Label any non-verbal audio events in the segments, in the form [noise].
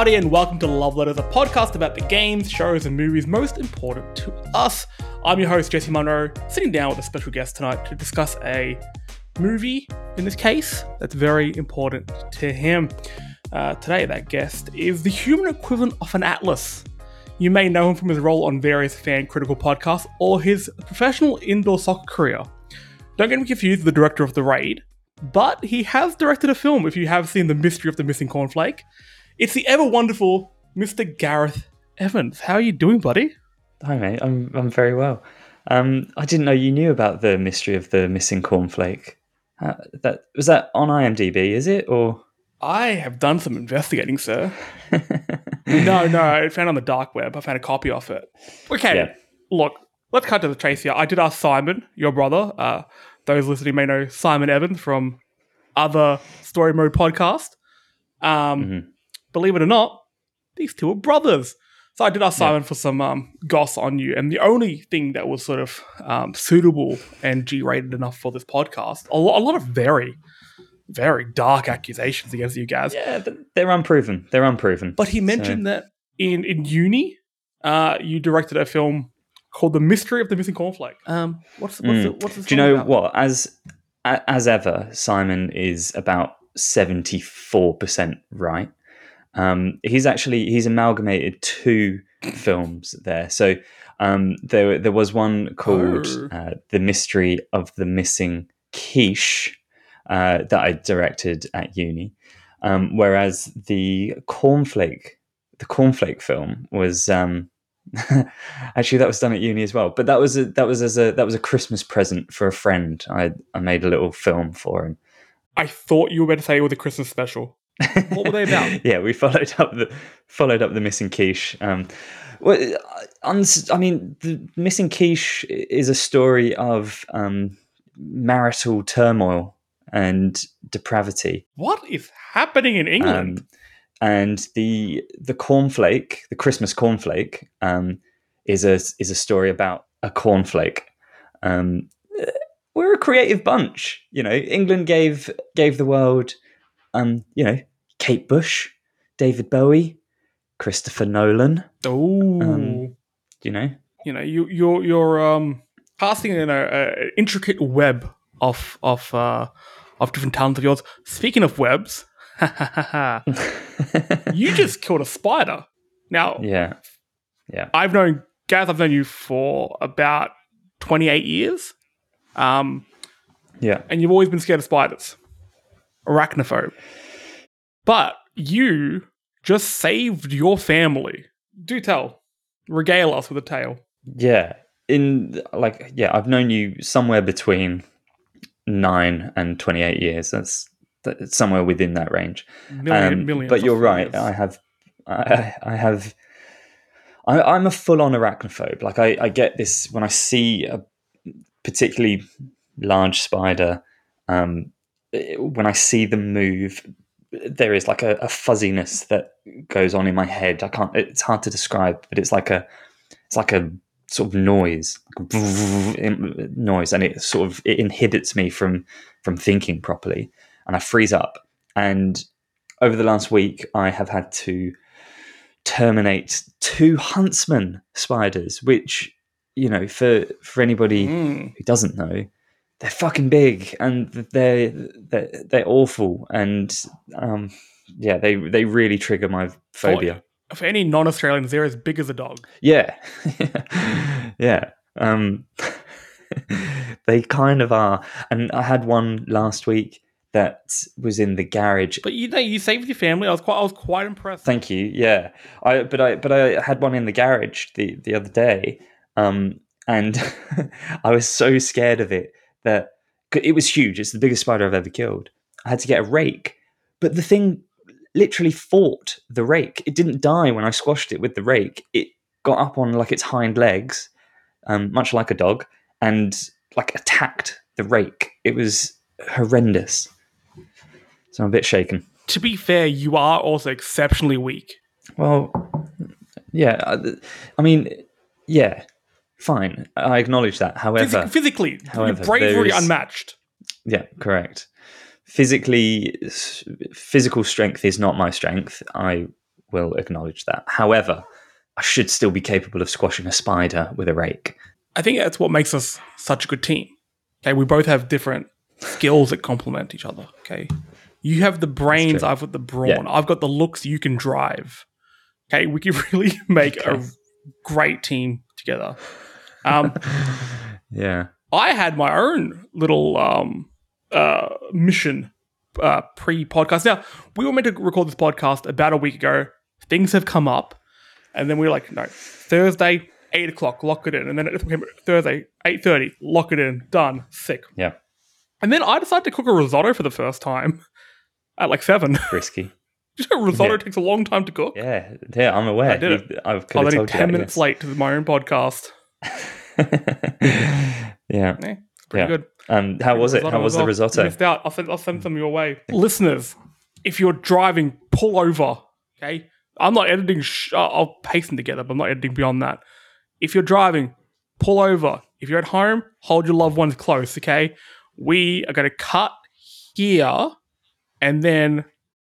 Howdy, and welcome to Love Letters, a podcast about the games, shows, and movies most important to us. I'm your host, Jesse Monroe, sitting down with a special guest tonight to discuss a movie, in this case, that's very important to him. Uh, today, that guest is the human equivalent of an Atlas. You may know him from his role on various fan critical podcasts or his professional indoor soccer career. Don't get me confused with the director of The Raid, but he has directed a film if you have seen The Mystery of the Missing Cornflake. It's the ever wonderful Mr. Gareth Evans. How are you doing, buddy? Hi, mate. I'm I'm very well. Um, I didn't know you knew about the mystery of the missing cornflake. Uh, that was that on IMDb, is it or? I have done some investigating, sir. [laughs] no, no, I found it on the dark web. I found a copy of it. Okay, Yeah. look, let's cut to the chase here. I did ask Simon, your brother. Uh, those listening may know Simon Evans from other Story Mode podcast. Um, Mhm. Believe it or not, these two are brothers. So I did ask Simon for some um, goss on you, and the only thing that was sort of um, suitable and G-rated enough for this podcast, a lot, a lot of very, very dark accusations against you guys. Yeah, but they're unproven. They're unproven. But he mentioned that in in uni, uh, you directed a film called "The Mystery of the Missing Cornflake." Um, what's what's, Mm. the, what's Do you know about? what? As as ever, Simon is about seventy four percent right. Um, he's actually he's amalgamated two films there. So um, there there was one called Oh. uh, "The Mystery of the Missing Quiche" uh, that I directed at uni, um, whereas the cornflake the cornflake film was. Um, [laughs] actually that was done at uni as well but that was a, that was as a that was a christmas present for a friend i i made a little film for him I thought you were about to say it was a Christmas special. What were they about? [laughs] yeah we followed up the followed up the missing quiche um well, I mean, the missing quiche is a story of um, marital turmoil and depravity. What is happening in England? Um, and the the cornflake, the Christmas cornflake, um, is a is a story about a cornflake. Um, we're a creative bunch, you know. England gave gave the world, um, you know, Kate Bush, David Bowie, Christopher Nolan. oh, um, You know, you know, you you're you're um casting in a, a intricate web of of uh, of different talents of yours. Speaking of webs, [laughs] you just [laughs] killed a spider. Now, yeah, yeah. I've known Gaz. I've known you for about twenty eight years, um, Yeah. and you've always been scared of spiders, arachnophobe. But you just saved your family. Do tell, regale us with a tale. Yeah. In like yeah, I've known you somewhere between 9 and 28 years. That's that's somewhere within that range. Million, Um, millions but you're right. years. I have I, I have I, I'm a full-on arachnophobe. Like I, I get this when I see a particularly large spider. Um, eh, when I see them move, there is like a, a fuzziness that goes on in my head. I can't. It's hard to describe, but it's like a it's like a sort of noise, like a noise, and it sort of it inhibits me from from thinking properly, and I freeze up. And over the last week, I have had to terminate two huntsman spiders, which you know, for for anybody Mm. who doesn't know, they're fucking big and they're they're, they're awful, and um, yeah, they they really trigger my phobia. For any non-Australians, they're as big as a dog. Yeah, [laughs] yeah. Um, [laughs] they kind of are, and I had one last week that was in the garage But you know, you saved your family. I was quite, I was quite impressed. Thank you. Yeah, I but I but I had one in the garage the the other day, um, and [laughs] I was so scared of it that it was huge. It's the biggest spider I've ever killed. I had to get a rake, but the thing literally fought the rake. It didn't die when I squashed it with the rake. It got up on like its hind legs, um, much like a dog, and like attacked the rake. It was horrendous. So I'm a bit shaken. to be fair, you are also exceptionally weak. Well, yeah. I mean, yeah, fine. I acknowledge that. Physi- However, physically, however, your bravery there's- unmatched. yeah, correct. Physically, physical strength is not my strength. I will acknowledge that. However, I should still be capable of squashing a spider with a rake. I think that's what makes us such a good team. Okay, we both have different skills that complement each other. Okay, you have the brains. I've got the brawn, Yeah. I've got the looks. You can drive. Okay, we can [laughs] really make a great team together. Um, [laughs] Yeah. I had my own little um, uh, mission uh, pre-podcast. Now we were meant to record this podcast about a week ago. Things have come up, and then we were like, no, Thursday, eight o'clock, lock it in, and then it became Thursday, eight thirty, lock it in, done, sick. Yeah. And then I decided to cook a risotto for the first time at like seven. [laughs] Risky. risotto Yeah. takes a long time to cook. Yeah. Yeah, I'm aware. I did it. I could I was only you ten minutes late to my own podcast. Yes. [laughs] yeah. Eh, pretty Yeah. good. Um, how was it? How was the well. Risotto? Missed out. I'll send, I'll send them your way. [laughs] Listeners, if you're driving, pull over. Okay, I'm not editing. Sh- I'll I'll paste them together, but I'm not editing beyond that. If you're driving, pull over. If you're at home, hold your loved ones close. Okay, we are going to cut here, and then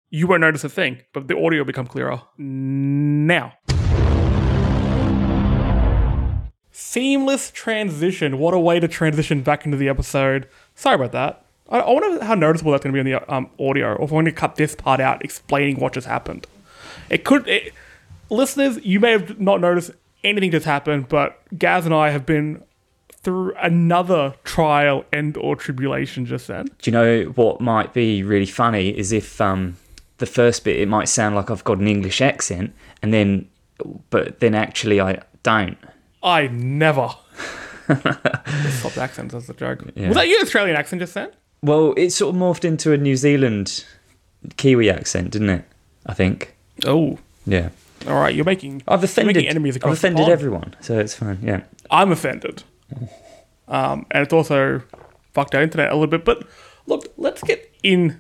you won't notice a thing, but the audio will become clearer now. Seamless transition. What a way to transition back into the episode. Sorry about that. I, I wonder how noticeable that's going to be on the um, audio, or if I'm going to cut this part out explaining what just happened. It could. It, listeners, you may have not noticed anything just happened, but Gaz and I have been through another trial and or tribulation just then. Do you know what might be really funny is if um, the first bit it might sound like I've got an English accent, and then, but then actually I don't. I never. Stop the accents as a joke. Was that your Australian accent just then? Well, it sort of morphed into a New Zealand Kiwi accent, didn't it? I think. Oh, Yeah. all right. You're making. I've you're offended. making enemies I've across the offended pond. everyone, so it's fine. Yeah. I'm offended. Um, and it's also fucked our internet a little bit. But look, let's get into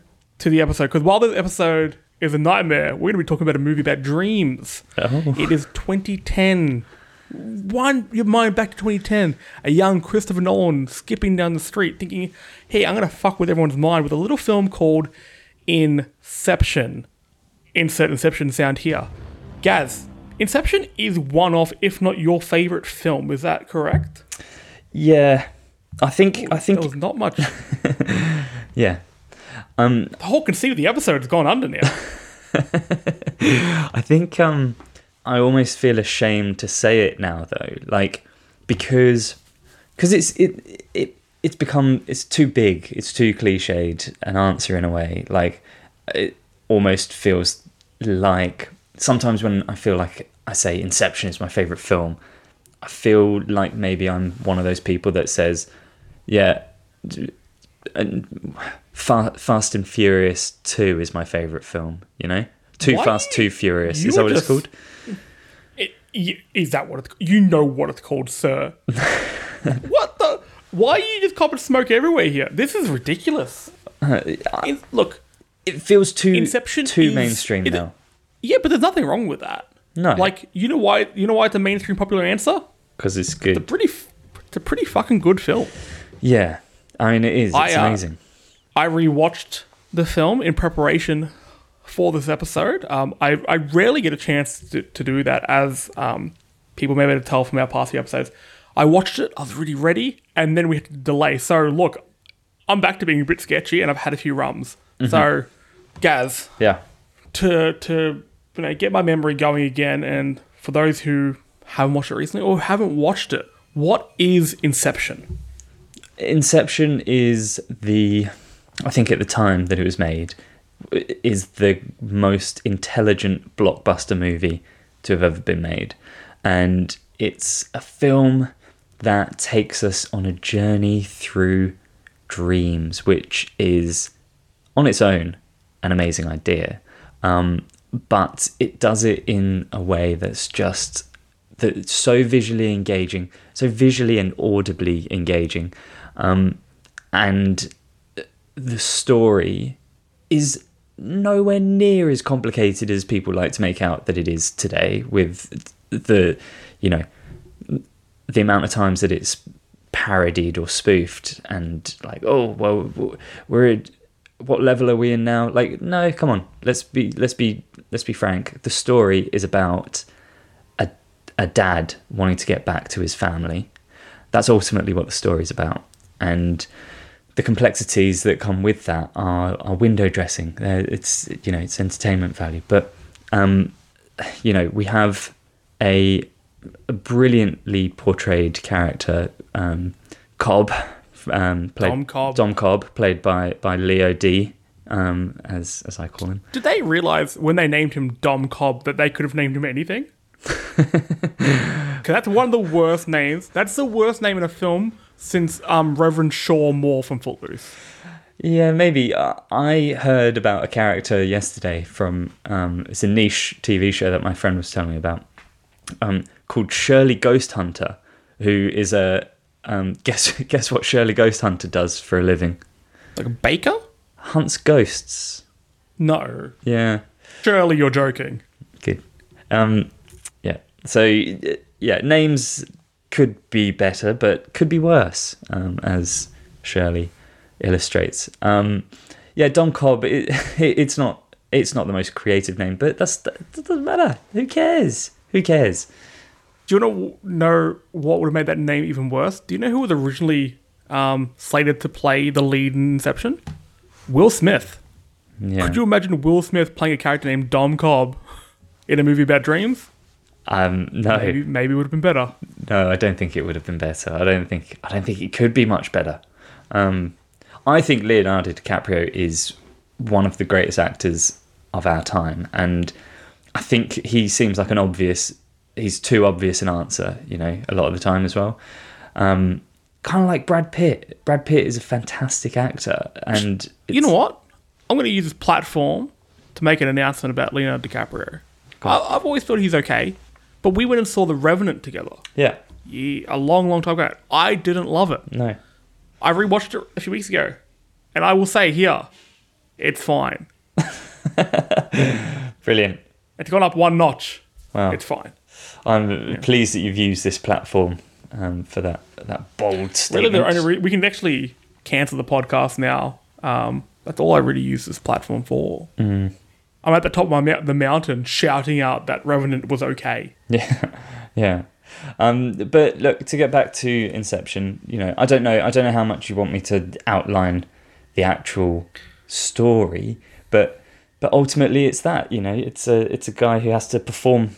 the episode because while this episode is a nightmare, we're going to be talking about a movie about dreams. Oh. It is 2010. Wind your mind back to 2010. A young Christopher Nolan skipping down the street thinking, hey, I'm going to fuck with everyone's mind with a little film called Inception. Insert Inception sound here. Gaz, Inception is one of, if not your favorite film. Is that correct? Yeah. I think. I think. There was not much. [laughs] Yeah. Um. The whole conceit of the episode has gone under now. [laughs] I think um I almost feel ashamed to say it now though like because because it's it it it's become it's too big it's too cliched an answer in a way like it almost feels like sometimes when I feel like I say Inception is my favorite film I feel like maybe I'm one of those people that says yeah and Fa- Fast and Furious 2 is my favorite film you know Too Why Fast, Too Furious. you Is that what it's called? Is that what it's You know what it's called, sir. [laughs] what the? Why are you just copping smoke everywhere here? This is ridiculous. [laughs] In- look, It feels too Inception too is- mainstream it- now. yeah, but there's nothing wrong with that. No, Like, you know why? You know why it's a mainstream popular answer? because it's good. Pretty, it's a pretty fucking good film. Yeah, I mean it is. It's I, uh, amazing. I rewatched the film in preparation for this episode. Um, I, I rarely get a chance to, to do that, as um, people may be able to tell from our past few episodes. I watched it, I was really ready, and then we had to delay. So, look, I'm back to being a bit sketchy, and I've had a few rums. So, Gaz, Yeah. to to you know get my memory going again, and for those who haven't watched it recently or haven't watched it, what is Inception? Inception is the, I think at the time that it was made, is the most intelligent blockbuster movie to have ever been made. And it's a film that takes us on a journey through dreams, which is on its own an amazing idea. Um, but it does it in a way that's just that's so visually engaging, so visually and audibly engaging, um, and the story is nowhere near as complicated as people like to make out that it is today. With the, you know, the amount of times that it's parodied or spoofed, and like, oh well, we're at what level are we in now? Like, no, come on. Let's be let's be let's be frank. The story is about a a dad wanting to get back to his family. That's ultimately what the story is about, and the complexities that come with that are, are window dressing. Uh, It's you know it's entertainment value, but um, you know we have a, a brilliantly portrayed character, um, Cobb, um, played Dom Cobb. Dom Cobb, played by by Leo D, um, as as I call him. Did they realize when they named him Dom Cobb that they could have named him anything? [laughs] Because that's one of the worst names. That's the worst name in a film since um, Reverend Shaw Moore from Footloose. Yeah, maybe. Uh, I heard about a character yesterday from um, it's a niche TV show that my friend was telling me about, um, called Shirley Ghost Hunter, who is a um, [laughs] guess guess what Shirley Ghost Hunter does for a living? Like a baker? Hunts ghosts. No. Yeah, Surely you're joking. good. Um, yeah. So yeah, names could be better, but could be worse, um, as Shirley illustrates. Um, yeah, Dom Cobb. [laughs] It, it's not. It's not the most creative name, but that's that doesn't matter. Who cares? Who cares? Do you know, know what would have made that name even worse? Do you know who was originally um, slated to play the lead in Inception? Will Smith. Yeah. Could you imagine Will Smith playing a character named Dom Cobb in a movie about dreams? Um, no, Maybe, maybe it would have been better. no, I don't think it would have been better. I don't think. I don't think it could be much better. Um, I think Leonardo DiCaprio is one of the greatest actors of our time, and I think he seems like an obvious. He's too obvious an answer, you know, a lot of the time as well. Um, kind of like Brad Pitt. Brad Pitt is a fantastic actor, and You know what? I'm going to use this platform to make an announcement about Leonardo DiCaprio. I've always thought he's okay, but we went and saw The Revenant together Yeah, yeah, a long, long time ago. I didn't love it. no, I rewatched it a few weeks ago, and I will say here, it's fine. [laughs] brilliant. It's gone up one notch. Wow. It's fine. I'm pleased that you've used this platform um, for that that bold statement. only re- we can actually cancel the podcast now. Um, that's all I really use this platform for. Mm-hmm. I'm at the top of my the mountain shouting out that Revenant was okay. [laughs] Yeah, yeah. Um, but look, to get back to Inception, you know, I don't know, I don't know how much you want me to outline the actual story, but but ultimately, it's that you know, it's a it's a guy who has to perform.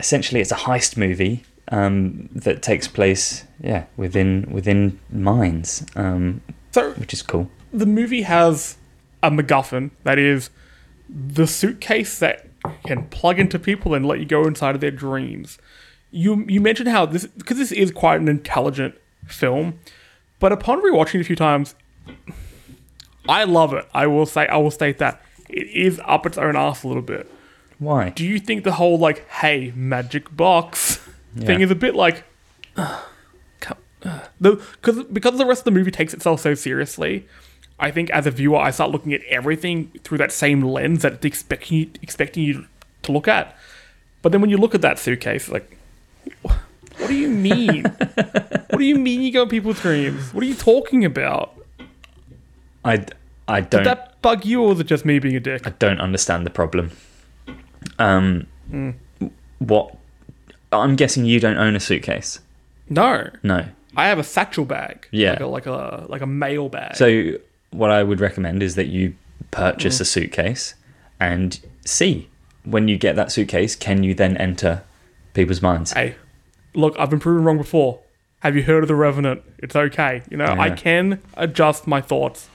Essentially, it's a heist movie um, that takes place, yeah, within within mines, um, So which is cool. the movie has a MacGuffin that is the suitcase that can plug into people and let you go inside of their dreams. You you mentioned how this because this is quite an intelligent film, but upon rewatching it a few times, I love it. I will say I will state that it is up its own ass a little bit. Why? Do you think the whole like hey magic box thing is a bit like [sighs] uh, [sighs] the because because the rest of the movie takes itself so seriously? I think as a viewer, I start looking at everything through that same lens that it's expecting you, expecting you to look at. But then when you look at that suitcase, like, what do you mean? [laughs] what do you mean you go people's dreams? What are you talking about? I I don't Did that bug you, or was it just me being a dick? I don't understand the problem. Um, what? I'm guessing you don't own a suitcase. No, No. I have a satchel bag. Yeah. like a like a, like a mail bag. So what I would recommend is that you purchase a suitcase and see when you get that suitcase, can you then enter people's minds? hey, look, I've been proven wrong before. Have you heard of the Revenant? It's okay. You know, I can adjust my thoughts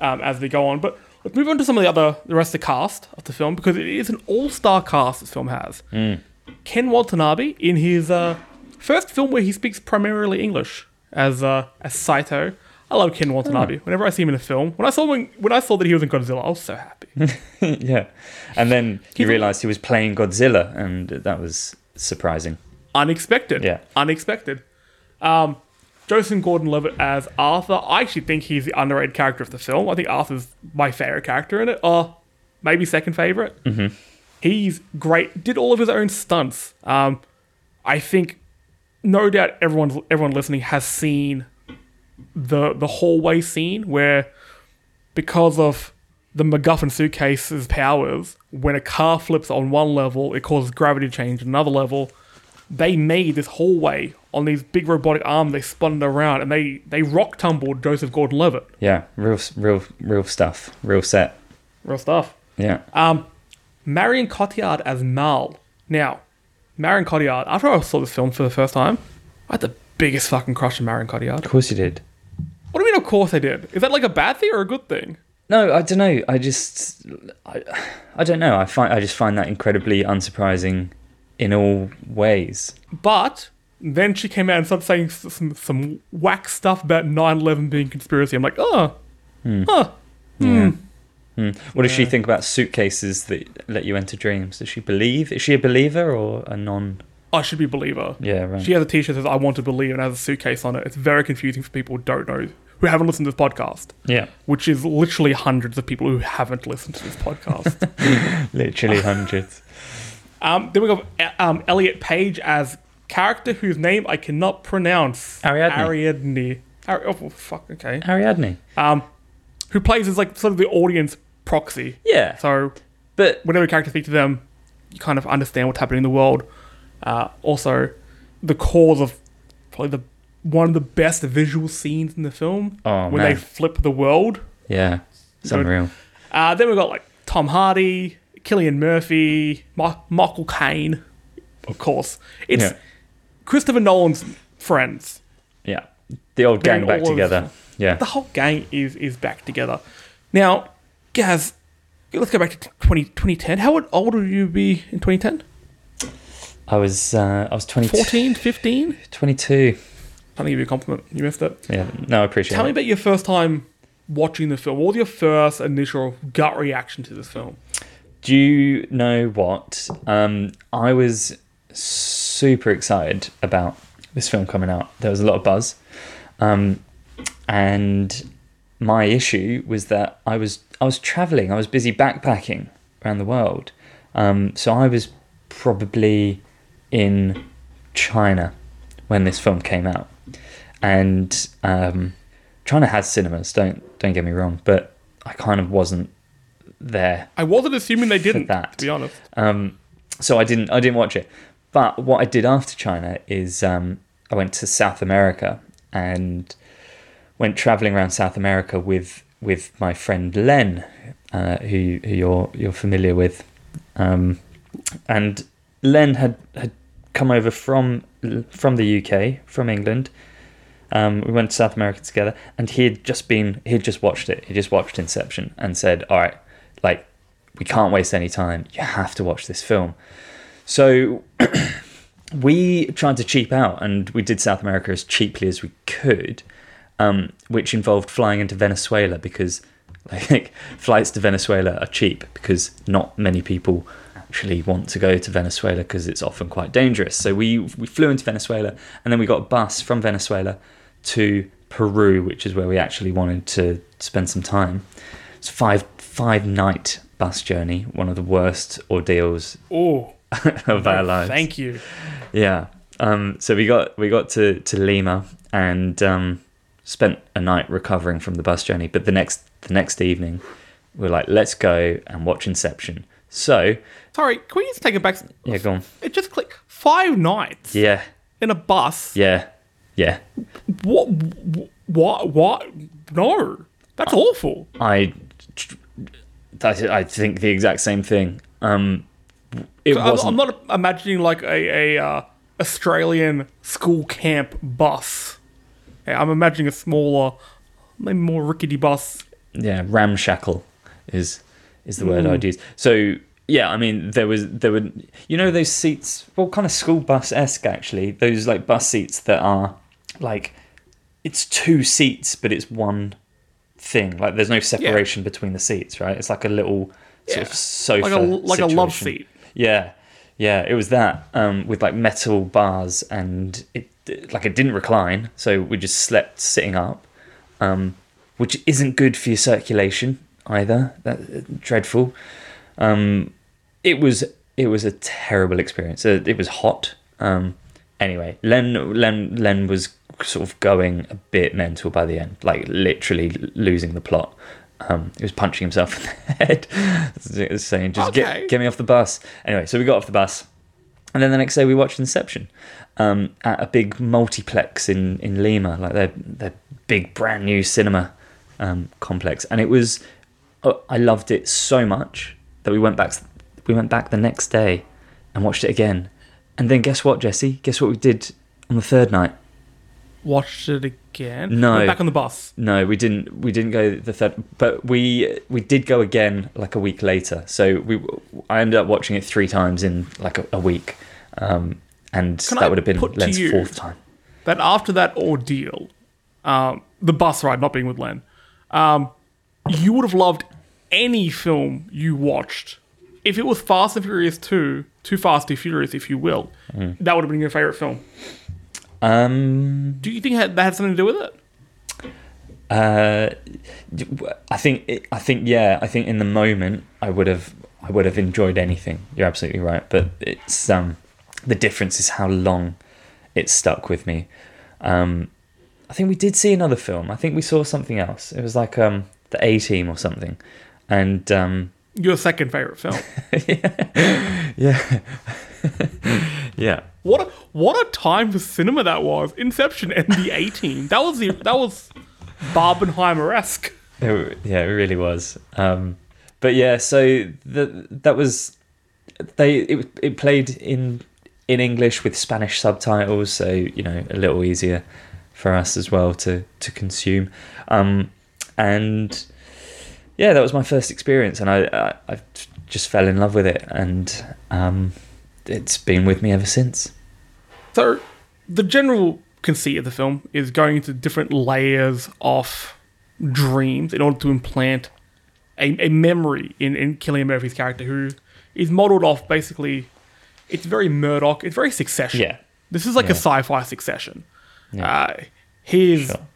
um, as they go on. But let's move on to some of the other, the rest of the cast of the film because it is an all-star cast. This film has Ken Watanabe in his uh, first film where he speaks primarily English as uh, as Saito. I love Ken Watanabe. Whenever I see him in a film, when I saw when, when I saw that he was in Godzilla, I was so happy. [laughs] yeah. And then you He's- realized he was playing Godzilla and that was surprising. unexpected. Yeah. Unexpected. Um, Joseph Gordon-Levitt as Arthur. I actually think he's the underrated character of the film. I think Arthur's my favorite character in it. Or maybe second favorite. Mm-hmm. He's great. Did all of his own stunts. Um, I think, no doubt, everyone everyone listening has seen the the hallway scene where, because of the MacGuffin suitcase's powers, when a car flips on one level, it causes gravity to change another level. They made this hallway on these big robotic arms. They spun it around, and they they rock tumbled Joseph Gordon-Levitt. Yeah, real, real, real stuff. Real set. Real stuff. Yeah. Um, Marion Cotillard as Mal. Now, Marion Cotillard. After I saw this film for the first time, I had the biggest fucking crush on Marion Cotillard. Of course you did. What do you mean? Of course I did. Is that like a bad thing or a good thing? No, I don't know. I just, I, I don't know. I find I just find that incredibly unsurprising in all ways. But then she came out and started saying some some whack stuff about 9/11 being conspiracy. I'm like, oh, huh. Hmm. What does she think about suitcases that let you enter dreams? Does she believe? Is she a believer or a non? I should be a believer. Yeah, right. She has a T-shirt that says "I want to believe" and has a suitcase on it. It's very confusing for people who don't know, who haven't listened to this podcast, yeah, which is literally hundreds of people who haven't listened to this podcast. [laughs] literally hundreds. [laughs] um, then we got uh, um, Elliot Page as character whose name I cannot pronounce. Ariadne. Ariadne. Ari- oh fuck. Okay. Ariadne. Um, who plays as like sort of the audience proxy. Yeah, So but whenever characters speak to them, you kind of understand what's happening in the world. Uh, also, the cause of probably the one of the best visual scenes in the film oh when man, they flip the world. yeah, it's unreal. Uh, then we've got like Tom Hardy, Cillian Murphy, Ma- Michael Caine, of course. It's Yeah. Christopher Nolan's friends. Yeah, the old gang back all of- together. Yeah, The whole gang is is back together. Now, Gaz, let's go back to 20, 2010. How old would you be in 2010? I was uh, I was 22, 14, 15? 22. Trying to give you a compliment. You missed it. Yeah, no, I appreciate Tell me about your first time watching the film. What was your first initial gut reaction to this film? Do you know what? Um, I was super excited about this film coming out. There was a lot of buzz, um, and my issue was that I was I was traveling. I was busy backpacking around the world, um, so I was probably in China when this film came out, and um, China has cinemas. Don't don't get me wrong, but I kind of wasn't there I wasn't assuming they didn't, that. to be honest. um, so I didn't I didn't watch it. But what I did after China is um, I went to South America and went traveling around South America with with my friend Len, uh, who, who you're you're familiar with, um, and Len had had come over from from the UK from England. Um, we went to South America together, and he had just been he had just watched it. He just watched Inception and said, "All right, like we can't waste any time. You have to watch this film." So [clears throat] we tried to cheap out, and we did South America as cheaply as we could, um, which involved flying into Venezuela because [laughs] like flights to Venezuela are cheap because not many people actually want to go to Venezuela because it's often quite dangerous. So we we flew into Venezuela, and then we got a bus from Venezuela to Peru, which is where we actually wanted to spend some time. It's a five five night bus journey, one of the worst ordeals Oh, [laughs] of our lives. thank you. Yeah. Um, so we got we got to, to Lima and um, spent a night recovering from the bus journey. But the next the next evening, we are like, let's go and watch Inception. So Sorry, can we just take it back? yeah, go on. It just clicked. Five nights Yeah, in a bus. yeah, yeah. What? What? What? No, that's awful. I I, I think the exact same thing. Um, it I'm, wasn't. I'm not imagining like a, a uh, Australian school camp bus. I'm imagining a smaller, maybe more rickety bus. yeah ramshackle is is the word I'd use. So yeah, I mean there was there were you know those seats well kind of school bus esque actually those like bus seats that are like it's two seats but it's one thing like there's no separation between the seats right it's like a little sort Yeah. of sofa Like a like a love seat. Yeah, yeah, it was that um, with like metal bars, and it like it didn't recline, so we just slept sitting up, um, which isn't good for your circulation either. That dreadful. Um, it was it was a terrible experience. Uh, It was hot. Um, anyway, Len Len Len was sort of going a bit mental by the end, like literally losing the plot. Um, he was punching himself [laughs] in the head, [laughs] saying, "Just Okay. get get me off the bus." Anyway, so we got off the bus, and then the next day we watched Inception um, at a big multiplex in in Lima, like their their big brand new cinema um, complex, and it was. uh, I loved it so much that we went back. We went back the next day and watched it again, and then guess what, Jesse? Guess what we did on the third night? Watched it again. No. Went back on the bus. No, we didn't. We didn't go the third, but we we did go again like a week later. So we I ended up watching it three times in like a, a week, um, and Can that I would have been Len's fourth time. That after that ordeal, um, the bus ride, not being with Len, um, you would have loved any film you watched. If it was Fast and Furious 2, Too Fast, Too Furious, if you will, Mm. that would have been your favorite film. Um, Do you think that had something to do with it? uh, I think it, I think yeah. I think in the moment I would have I would have enjoyed anything. You're absolutely right, but it's um the difference is how long it stuck with me. Um, I think we did see another film. I think we saw something else. It was like um the A Team or something, and um Your second favorite film. [laughs] yeah, yeah. What a what a time for cinema that was. Inception and the A Team. That was the that was Barbenheimer esque. Yeah, it really was. Um, but yeah, so the, that was they. It, it played in in English with Spanish subtitles, so you know a little easier for us as well to to consume. Um, and yeah, that was my first experience, and I I, I just fell in love with it, and um, it's been with me ever since. So, the general conceit of the film is going into different layers of dreams in order to implant a, a memory in, in Cillian Murphy's character, who is modeled off basically. It's very Murdoch. It's very Succession. Yeah. This is like a sci-fi Succession. Uh, he's Sure.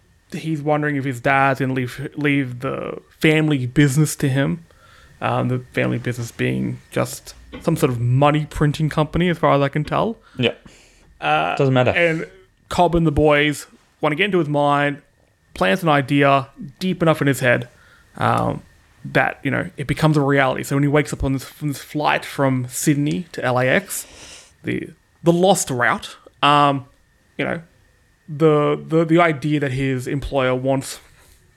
he's wondering if his dad's gonna leave leave the family business to him. Um, the family business being just some sort of money printing company, as far as I can tell. Yeah, doesn't matter. And Cobb and the boys want to get into his mind, plants an idea deep enough in his head um, that you know it becomes a reality. So when he wakes up on this, from this flight from Sydney to LAX, the the lost route, um, you know, the the the idea that his employer wants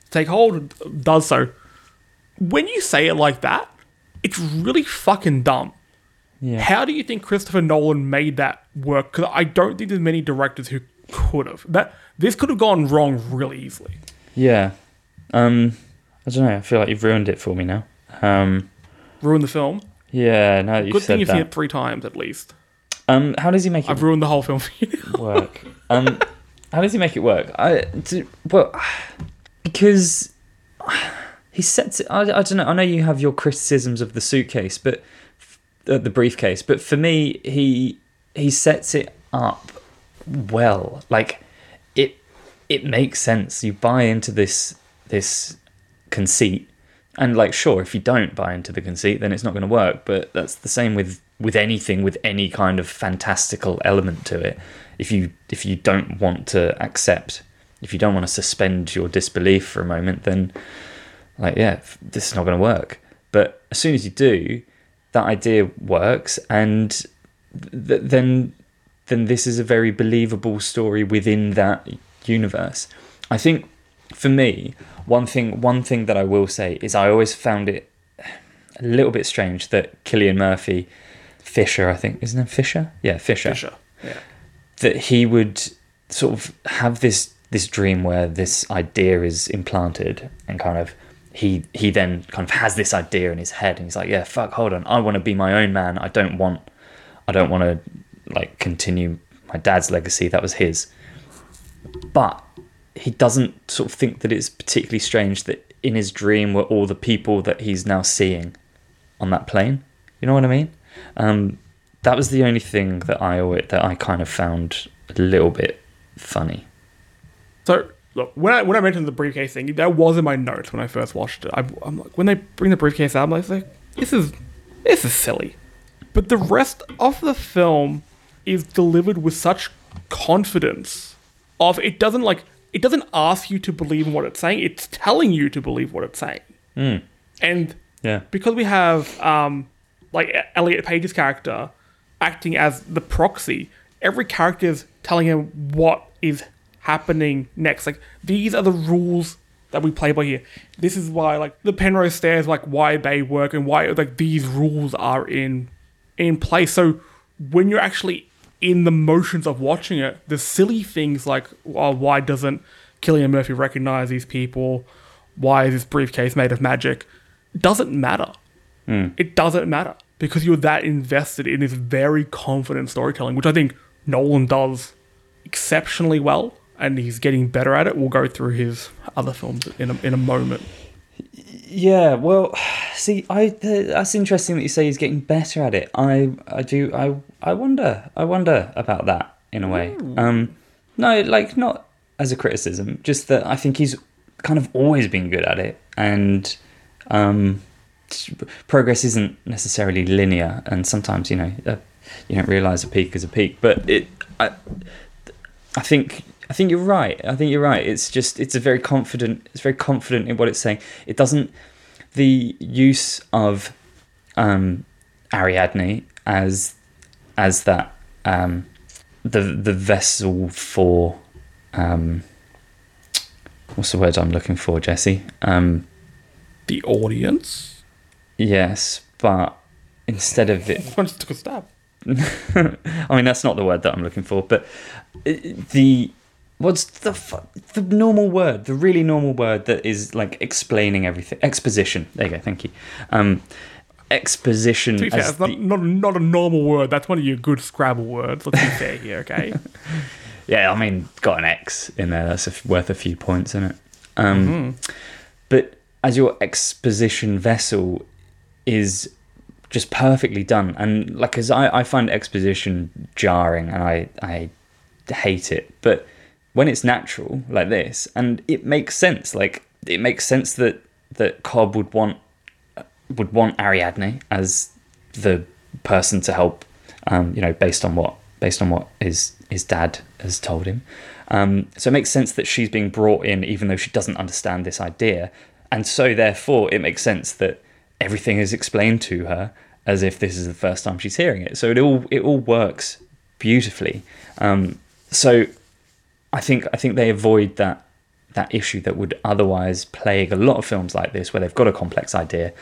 to take hold does so. When you say it like that, it's really fucking dumb. yeah. How do you think Christopher Nolan made that work? Because I don't think there's many directors who could have. That this could have gone wrong really easily. Yeah. Um, I don't know. I feel like you've ruined it for me now. Um, Ruined the film. yeah. Now that you've Good thing you've seen it three times at least. Um, how does he make it I've ruined the whole film for you. [laughs] work? um, how does he make it work? I do, well, because he sets it. I, I don't know. I know you have your criticisms of the suitcase, but uh, the briefcase. But for me, he he sets it up well. Like it it makes sense. You buy into this this conceit, and like sure, if you don't buy into the conceit, then it's not going to work. But that's the same with with anything with any kind of fantastical element to it. If you if you don't want to accept, if you don't want to suspend your disbelief for a moment, then like yeah, f- this is not going to work. But as soon as you do, that idea works, and th- then then this is a very believable story within that universe. I think for me, one thing one thing that I will say is I always found it a little bit strange that Cillian Murphy, Fisher, I think, isn't it Fisher? Yeah, Fisher. Fisher. Yeah. That he would sort of have this this dream where this idea is implanted and kind of he he then kind of has this idea in his head and he's like, yeah, fuck, hold on, I want to be my own man. I don't want I don't want to like continue my dad's legacy. That was his. But he doesn't sort of think that it's particularly strange that in his dream were all the people that he's now seeing on that plane. You know what I mean? Um, that was the only thing that I that I kind of found a little bit funny. So look, when I when I mentioned the briefcase thing, that was in my notes when I first watched it. I, I'm like, when they bring the briefcase out, I'm like, this is this is silly. But the rest of the film is delivered with such confidence. Of it doesn't like it doesn't ask you to believe in what it's saying. It's telling you to believe what it's saying. And Yeah. because we have um, like Elliot Page's character acting as the proxy, every character is telling him what is happening next. Like these are the rules that we play by here. This is why like the Penrose stairs, like why they work and why like these rules are in in place. So when you're actually in the motions of watching it, the silly things like oh, why doesn't Cillian Murphy recognize these people? Why is this briefcase made of magic? Doesn't matter. Hmm. It doesn't matter because you're that invested in this very confident storytelling, which I think Nolan does exceptionally well, and he's getting better at it. We'll go through his other films in a, in a moment. Yeah, well, [sighs] see, I th- that's interesting that you say he's getting better at it. I I do I I wonder I wonder about that in a way. Um, no, like not as a criticism, just that I think he's kind of always been good at it, and um, progress isn't necessarily linear, and sometimes you know uh, you don't realize a peak is a peak, but it I I think I think you're right. I think you're right. It's just it's a very confident. It's very confident in what it's saying. It doesn't the use of um, Ariadne as as that um, the the vessel for um, what's the word I'm looking for, Jesse? Um, The audience. yes, but instead of it [laughs] I just took a stab. [laughs] I mean, that's not the word that I'm looking for, but the what's the fu- the normal word, the really normal word that is like explaining everything. Exposition. There you go. Thank you. Um, exposition. To be fair, it's not, the- not, not a normal word. That's one of your good Scrabble words. Let's be [laughs] fair here, okay? [laughs] yeah, I mean, got an X in there. That's a f- worth a few points, isn't it? Um, Mm-hmm. But as your exposition vessel is just perfectly done, and like as I, I find exposition jarring, and I I hate it. But when it's natural like this, and it makes sense, like it makes sense that that Cobb would want would want Ariadne as the person to help, um, you know, based on what based on what his his dad has told him. Um, so it makes sense that she's being brought in, even though she doesn't understand this idea, and so therefore it makes sense that everything is explained to her as if this is the first time she's hearing it. So it all it all works beautifully. Um, so I think I think they avoid that that issue that would otherwise plague a lot of films like this, where they've got a complex idea,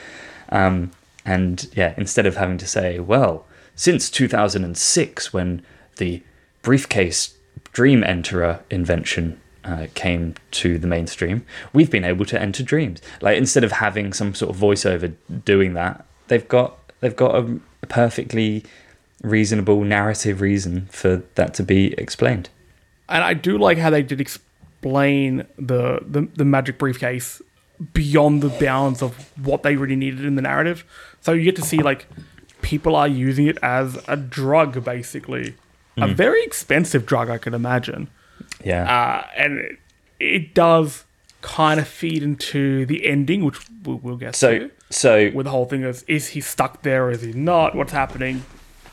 um, and yeah, instead of having to say, well, since 2006, when the briefcase dream enterer invention uh, came to the mainstream, we've been able to enter dreams. Like instead of having some sort of voiceover doing that, they've got they've got a, a perfectly reasonable narrative reason for that to be explained. And I do like how they did explain the, the the magic briefcase beyond the bounds of what they really needed in the narrative. So you get to see like people are using it as a drug, basically, a very expensive drug, I could imagine. Yeah. Uh, and it, it does kind of feed into the ending, which we'll, we'll get so to. so With the whole thing is, is he stuck there or is he not? What's happening?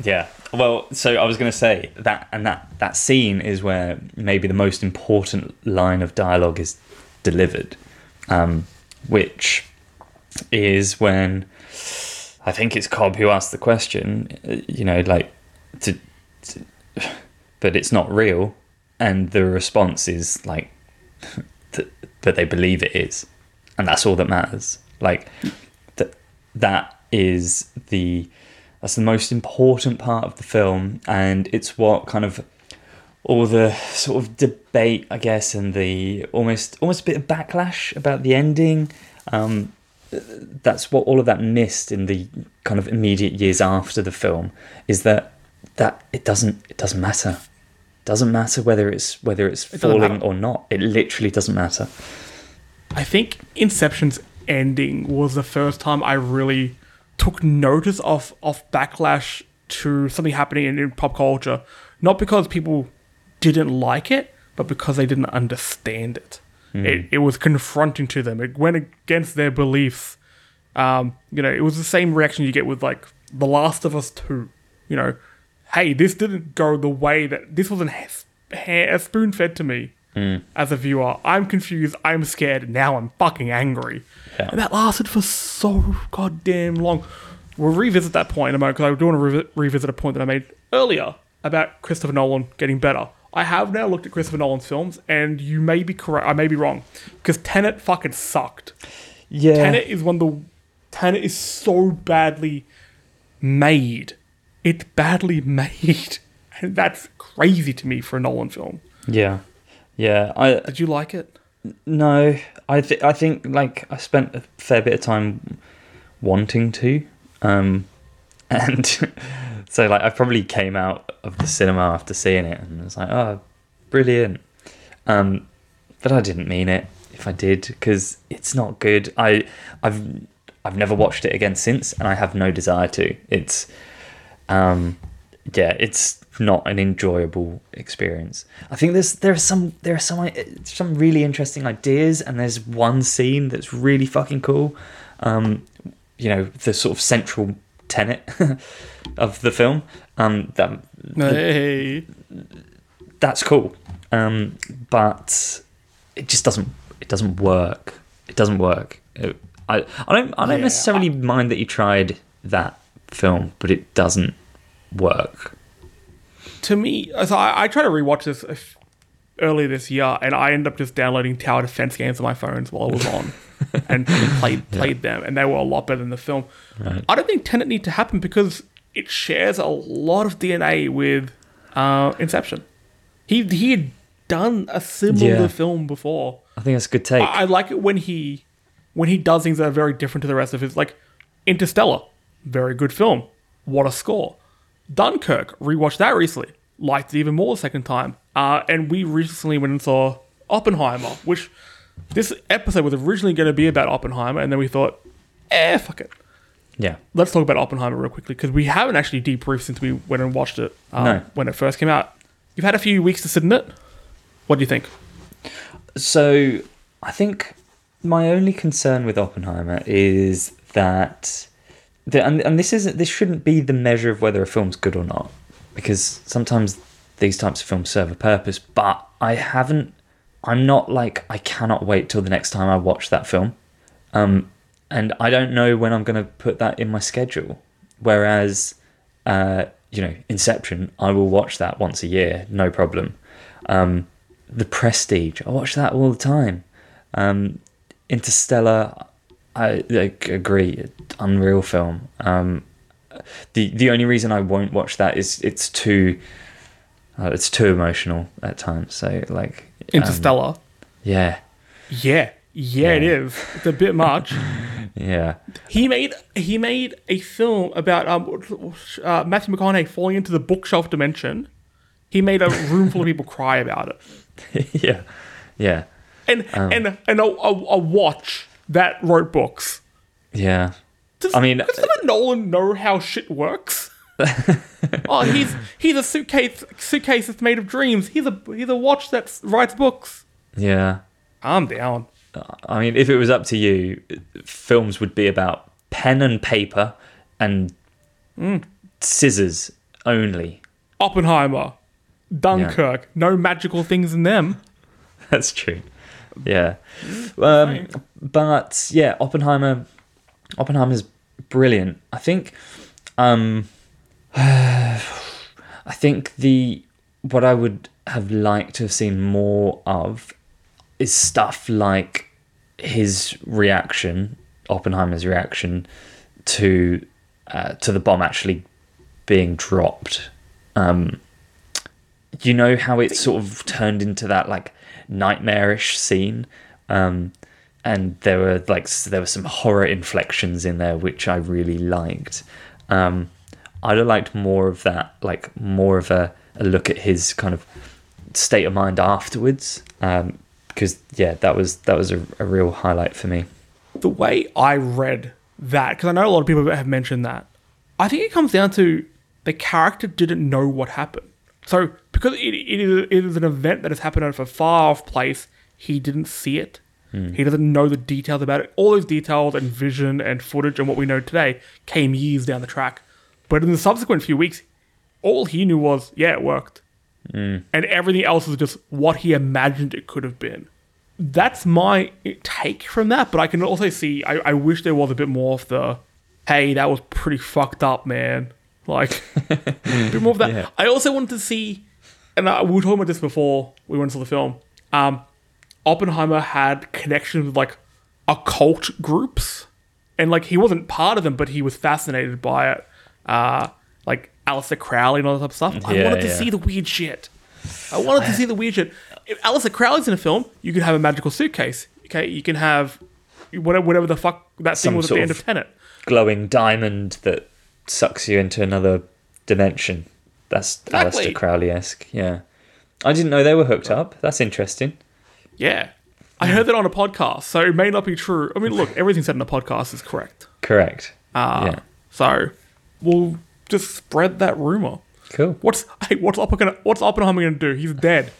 Yeah. Well, so I was going to say that, and that that scene is where maybe the most important line of dialogue is delivered, um, which is when I think it's Cobb who asked the question. You know, like, to, to, but it's not real, and the response is like, [laughs] that they believe it is, and that's all that matters. Like, that that is the that's the most important part of the film, and it's what kind of all the sort of debate, I guess, and the almost almost a bit of backlash about the ending. Um, that's what all of that missed in the kind of immediate years after the film is that that it doesn't it doesn't matter. Doesn't matter whether it's whether it's doesn't falling or not. It literally doesn't matter. I think Inception's ending was the first time I really took notice of of backlash to something happening in, in pop culture. Not because people didn't like it, but because they didn't understand it. It, it was confronting to them. It went against their beliefs. Um, you know, it was the same reaction you get with like The Last of Us Two. You know, hey, this didn't go the way that this wasn't spoon fed to me. Hmm. as a viewer. I'm confused. I'm scared. Now I'm fucking angry. Yeah. And that lasted for so goddamn long. We'll revisit that point in a moment because I do want to revi- revisit a point that I made earlier about Christopher Nolan getting better. I have now looked at Christopher Nolan's films, and you may be correct. I may be wrong because Tenet fucking sucked. Yeah. Tenet is one of the Tenet is so badly made. It's badly [laughs] made, and that's crazy to me for a Nolan film. Yeah. Yeah. I Did you like it? no. I th- I think like I spent a fair bit of time wanting to, um, [laughs] and so like I probably came out of the cinema after seeing it and was like, oh, brilliant. Um, but I didn't mean it. If I did, because it's not good. I I've I've never watched it again since, and I have no desire to. It's um yeah it's not an enjoyable experience. I think there's there are some there are some uh, some really interesting ideas and there's one scene that's really fucking cool. Um you know the sort of central tenet [laughs] of the film um that Hey, that's cool. Um but it just doesn't it doesn't work. It doesn't work. It- i i don't i don't Yeah, necessarily mind that you tried that film but it doesn't work to me, so I, I tried to rewatch this earlier this year, and I ended up just downloading tower defense games on my phones while I was on, [laughs] and played played them, and they were a lot better than the film. Right. I don't think Tenet need to happen because it shares a lot of DNA with uh, Inception. He he had done a similar Yeah. film before. i think that's a good take I, I like it when he when he does things that are very different to the rest of his like Interstellar, very good film. What a score. Dunkirk, rewatched that recently. Liked it even more the second time. Uh, and we recently went and saw Oppenheimer, which this episode was originally going to be about Oppenheimer, and then we thought, eh, fuck it. yeah Let's talk about Oppenheimer real quickly because we haven't actually debriefed since we went and watched it uh, No. when it first came out. You've had a few weeks to sit in it. What do you think? So I think my only concern with Oppenheimer is that, the, and, and this isn't this shouldn't be the measure of whether a film's good or not, because sometimes these types of films serve a purpose. But I haven't. I'm not like I cannot wait till the next time I watch that film, um, and I don't know when I'm going to put that in my schedule. Whereas, uh, you know, Inception, I will watch that once a year, no problem. Um, the Prestige. I watch that all the time. Um, Interstellar. I, I agree. Unreal film. Um, the the only reason I won't watch that is it's too uh, it's too emotional at times. So like um, Interstellar. yeah, yeah. Yeah, it Yeah. is. It's a bit much. [laughs] yeah, He made he made a film about um, uh, Matthew McConaughey falling into the bookshelf dimension. He made a room full of people cry about it, [laughs] yeah, yeah, and Um. and and a, a, a watch that wrote books. yeah. Does, I mean, does Christopher Nolan know how shit works? [laughs] oh, he's he's a suitcase suitcase that's made of dreams. He's a he's a watch that writes books. Yeah. I'm down. Uh, I mean, if it was up to you, films would be about pen and paper and mm. scissors only. Oppenheimer, Dunkirk, no magical things in them. [laughs] That's true. Yeah. Um, but yeah, Oppenheimer. Oppenheimer's brilliant. I think. Um, [sighs] I think the what I would have liked to have seen more of is stuff like his reaction, Oppenheimer's reaction to uh, to the bomb actually being dropped. Um, you know how it sort of turned into that like nightmarish scene. Um and there were like there were some horror inflections in there which i really liked. Um i'd have liked more of that like more of a, a look at his kind of state of mind afterwards. Um because yeah that was that was a, a real highlight for me. The way I read that, because I know a lot of people have mentioned that, I think it comes down to the character didn't know what happened. So, because it, it, is, it is an event that has happened at a far off place, he didn't see it. Hmm. He doesn't know the details about it. All those details and vision and footage and what we know today came years down the track. But in the subsequent few weeks, all he knew was, yeah, it worked. Hmm. and everything else is just what he imagined it could have been. That's my take from that, but I can also see. I, I wish there was a bit more of the, hey, that was pretty fucked up, man. Like, a [laughs] bit more of that. Yeah. I also wanted to see, and I, we were talking about this before we went to the film. Um, Oppenheimer had connections with like occult groups, and like he wasn't part of them, but he was fascinated by it. Uh, like Aleister Crowley and all that type of stuff. I Yeah, wanted to yeah. see the weird shit. I wanted to see the weird shit. If Aleister Crowley's in a film, you could have a magical suitcase. Okay, you can have whatever, whatever the fuck that thing was at the end of- of Tenet. Glowing diamond that sucks you into another dimension. That's Exactly. Aleister Crowley esque. Yeah. I didn't know they were hooked up. That's interesting. Yeah, I heard that on a podcast, so it may not be true. I mean, look, everything said in a podcast is correct. Correct. Uh, Yeah. So we'll just spread that rumor. Cool. What's hey, what's Oppenheimer? What's Oppenheimer gonna do? He's dead.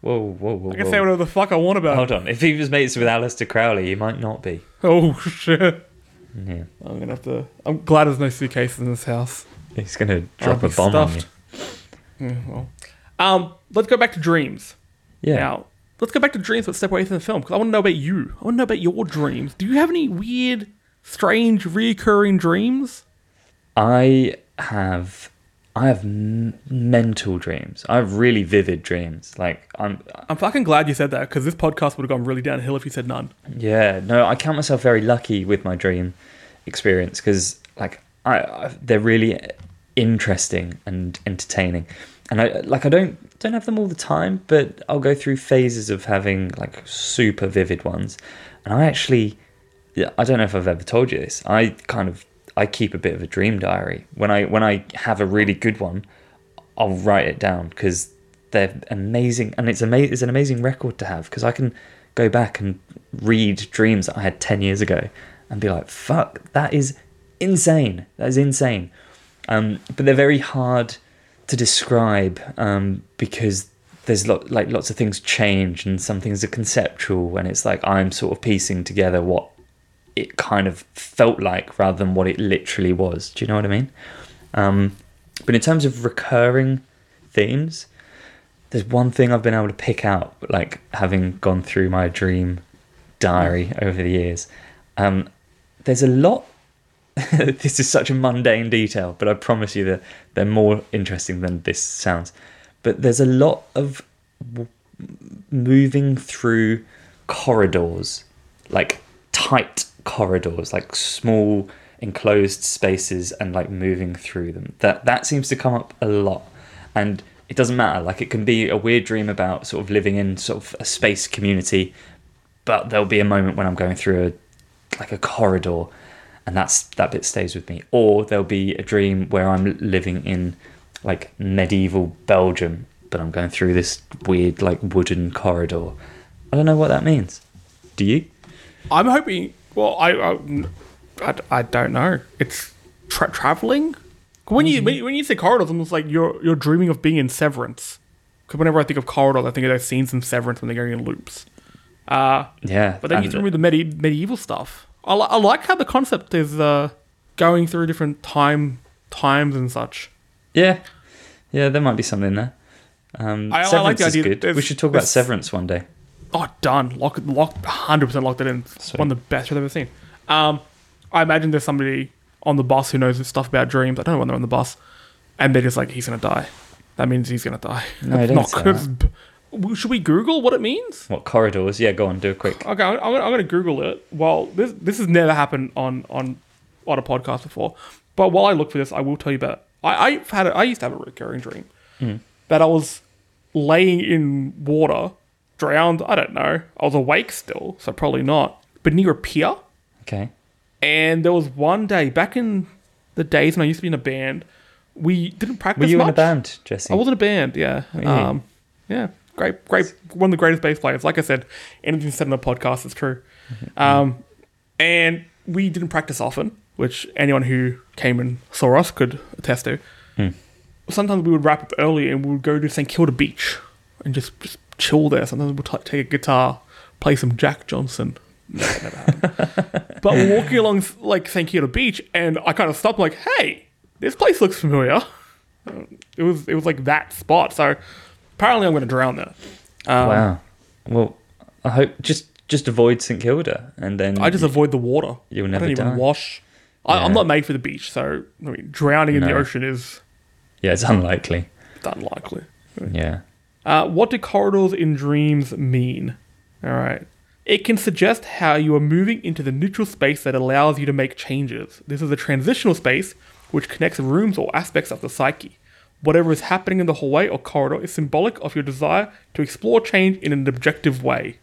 Whoa, whoa, whoa. I can whoa. say whatever the fuck I want about him. Hold on. If he was mates with Aleister Crowley, he might not be. Oh [laughs] shit! Yeah. I'm gonna have to. I'm glad there's no suitcases in this house. He's going to drop a bomb on you. Yeah, well. Um, let's go back to dreams. Yeah. Now, let's go back to dreams, but step away from the film because I want to know about you. I want to know about your dreams. Do you have any weird, strange, recurring dreams? I have I have m- mental dreams. I have really vivid dreams. Like I'm uh I'm fucking glad you said that because this podcast would have gone really downhill if you said none. yeah, no, I count myself very lucky with my dream experience cuz like I, I they're really interesting and entertaining. And I like I don't don't have them all the time, but I'll go through phases of having like super vivid ones. And I actually yeah, I don't know if I've ever told you this. I kind of I keep a bit of a dream diary. When I when I have a really good one, I'll write it down because they're amazing, and it's ama- it's an amazing record to have because I can go back and read dreams that I had ten years ago and be like, "Fuck, that is insane. That is insane." Um, but they're very hard to describe um, because there's lot, like lots of things change and some things are conceptual and it's like I'm sort of piecing together what it kind of felt like rather than what it literally was. Do you know what I mean? Um, but in terms of recurring themes, there's one thing I've been able to pick out, like having gone through my dream diary over the years. Um, there's a lot. [laughs] this is such a mundane detail, but I promise you that they're more interesting than this sounds. But there's a lot of w- moving through corridors, like tight corridors, like small enclosed spaces, and like moving through them. That that seems to come up a lot, and it doesn't matter. Like it can be a weird dream about sort of living in sort of a space community, but there'll be a moment when I'm going through a like a corridor, and that's that bit stays with me. Or there'll be a dream where I'm living in like medieval Belgium, but I'm going through this weird like wooden corridor. I don't know what that means. Do you? I'm hoping. Well, I I, I, I don't know. It's tra- traveling. When you when, you when you say corridors, I'm just like you're you're dreaming of being in Severance. Because whenever I think of corridors, I think of those scenes in Severance when they're going in loops. Uh, Yeah. but then you threw me the medi- medieval stuff. I, li- I like how the concept is uh, going through different time times and such. Yeah, yeah, there might be something there. Um, I- I Severance like the is idea good. We should talk about Severance one day. Oh, done. Lock, lock, hundred percent locked it in. Sweet. One of the best I've ever seen. Um, I imagine there's somebody on the bus who knows stuff about dreams. I don't know when they're on the bus, and they're just like, "He's gonna die." That means he's gonna die. No, That's [laughs] not good. Should we Google what it means? What corridors? Yeah, go on, do it quick. Okay, I'm, I'm, gonna, I'm gonna Google it. Well, this this has never happened on on on a podcast before. But while I look for this, I will tell you about. I I've had a, I used to have a recurring dream that I was laying in water, drowned. I don't know. I was awake still, so probably not. But near a pier, Okay. and there was one day back in the days when I used to be in a band. We didn't practice. Were you in a band, Jesse? I was in a band, yeah. Um, yeah, great, great. One of the greatest bass players. Like I said, anything said in a podcast is true. Mm-hmm. Um, and we didn't practice often, which anyone who came and saw us could attest to. Hmm. Sometimes we would wrap up early and we would go to St Kilda Beach and just just chill there. Sometimes we'll t- take a guitar, play some Jack Johnson. No, that never happened. [laughs] but we're walking along like St Kilda Beach, and I kind of stopped, like, "Hey, this place looks familiar." it was it was like that spot. So apparently I'm going to drown there. Um, wow. Well, I hope just just avoid St Kilda, and then I just avoid the water. you'll I never don't even die. wash. I, I'm Yeah. not made for the beach, so I mean, drowning in the ocean is yeah, it's unlikely. It's unlikely. Yeah. Uh, what do corridors in dreams mean? All right. It can suggest how you are moving into the neutral space that allows you to make changes. This is a transitional space which connects rooms or aspects of the psyche. Whatever is happening in the hallway or corridor is symbolic of your desire to explore change in an objective way.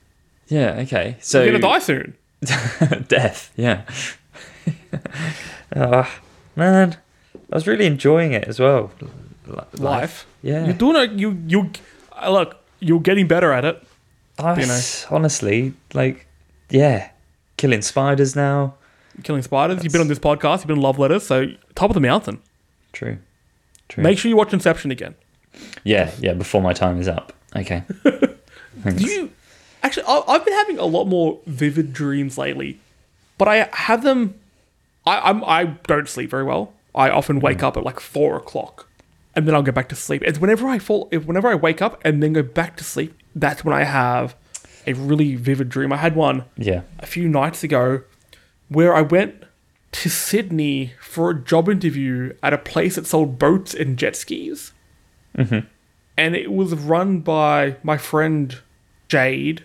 Yeah. Okay. So You're gonna die soon. [laughs] death. Yeah. Ah, [laughs] man, I was really enjoying it as well. Li- Life. Yeah. You're doing it. You you uh, Uh, look. You're getting better at it. I, you know. honestly, like, yeah, killing spiders now. Killing spiders. You've been on this podcast. You've been on love letters. So top of the mountain. True. True. Make sure you watch Inception again. yeah. Yeah. Before my time is up. Okay. [laughs] Do you actually? I- I've been having a lot more vivid dreams lately, but I have them. I I'm, I don't sleep very well. I often wake mm. up at like four o'clock, and then I'll go back to sleep. It's whenever I fall, if whenever I wake up and then go back to sleep, that's when I have a really vivid dream. I had one yeah. a few nights ago where I went to Sydney for a job interview at a place that sold boats and jet skis. Mhm. And it was run by my friend Jade,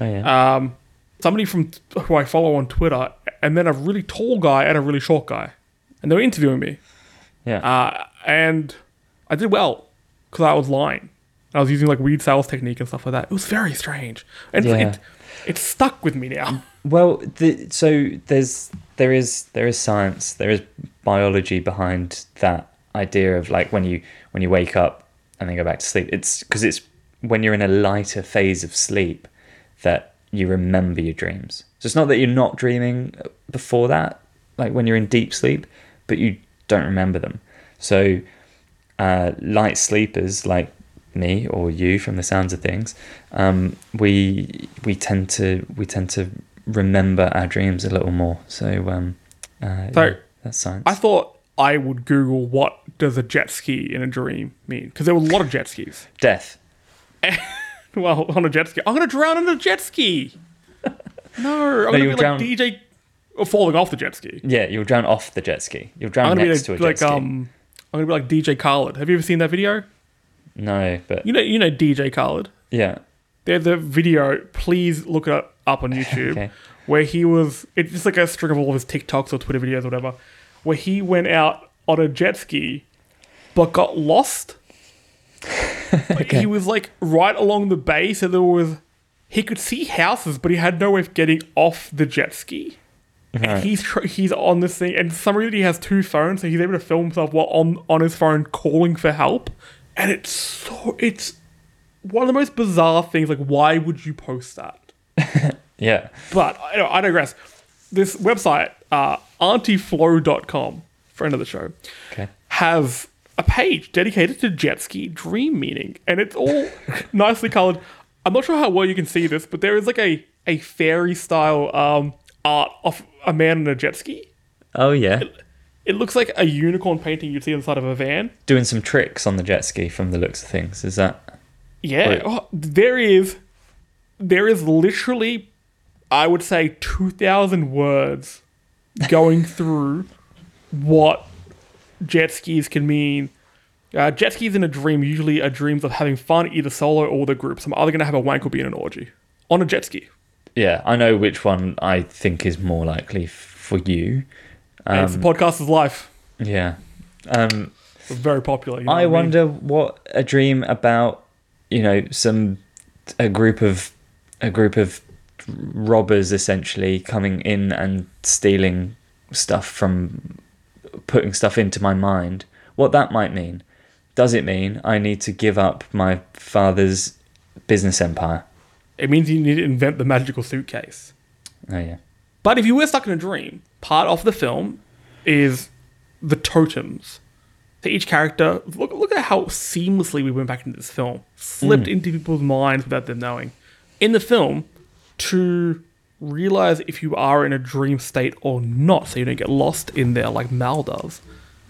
Oh yeah. um, somebody from who I follow on Twitter, and then a really tall guy and a really short guy. And they were interviewing me. yeah. Uh, and I did well because I was lying. I was using like weird sales technique and stuff like that. It was very strange. And Yeah. it, it stuck with me now. Well, the, so there's there is there is science, there is biology behind that idea of like when you when you wake up and then go back to sleep. It's because it's when you're in a lighter phase of sleep that you remember your dreams. So it's not that you're not dreaming before that, like when you're in deep sleep, but you don't remember them. So uh, light sleepers like me or you, from the sounds of things, um, we we tend to we tend to remember our dreams a little more. So, um, uh, So, yeah, that's science. I thought I would Google what does a jet ski in a dream mean because there were a lot of jet skis. Death. [laughs] Well, on a jet ski, I'm gonna drown on a jet ski. No, I'm gonna be you'll like drown- DJ or falling off the jet ski. Yeah, you'll drown off the jet ski. You'll drown next be to a jet like ski. um, I'm gonna be like DJ Khaled. Have you ever seen that video? no, but You know, you know DJ Khaled. yeah, There's a video. Please look it up on [laughs] YouTube Okay. where he was. It's just like a string of all of his TikToks or Twitter videos or whatever, where he went out on a jet ski, but got lost. [laughs] But He was like right along the bay, so there was. He could see houses, but he had no way of getting off the jet ski. Right. And he's tr- he's on this thing, and some reason he has two phones, so he's able to film himself while on on his phone calling for help. And it's so it's one of the most bizarre things. Like, why would you post that? [laughs] yeah, But I, I digress. This website, uh, auntyflo.com, friend of the show, okay. has a page dedicated to jet ski dream meaning, and it's all [laughs] nicely colored. I'm not sure how well you can see this, but there is like a a fairy style um, art of a man on a jet ski. Oh yeah, It looks like a unicorn painting you'd see on the side of a van. doing some tricks on the jet ski from the looks of things. Is that? Yeah, oh, there is, there is literally, I would say, two thousand words going [laughs] through what jet skis can mean. Uh, jet skis in a dream usually are dreams of having fun either solo or with a group. So I'm either going to have a wank or be in an orgy on a jet ski. Yeah, I know which one I think is more likely f- for you. And it's the podcaster's life. Yeah. Um, It's very popular. you know I what mean? wonder what a dream about, you know, some a group of a group of robbers essentially coming in and stealing stuff from putting stuff into my mind. What that might mean. Does it mean I need to give up my father's business empire? It means you need to invent the magical suitcase. Oh yeah. But if you were stuck in a dream, part of the film is the totems. So each character, look, look at how seamlessly we went back into this film, slipped mm. into people's minds without them knowing. In the film, to realize if you are in a dream state or not, so you don't get lost in there like Mal does,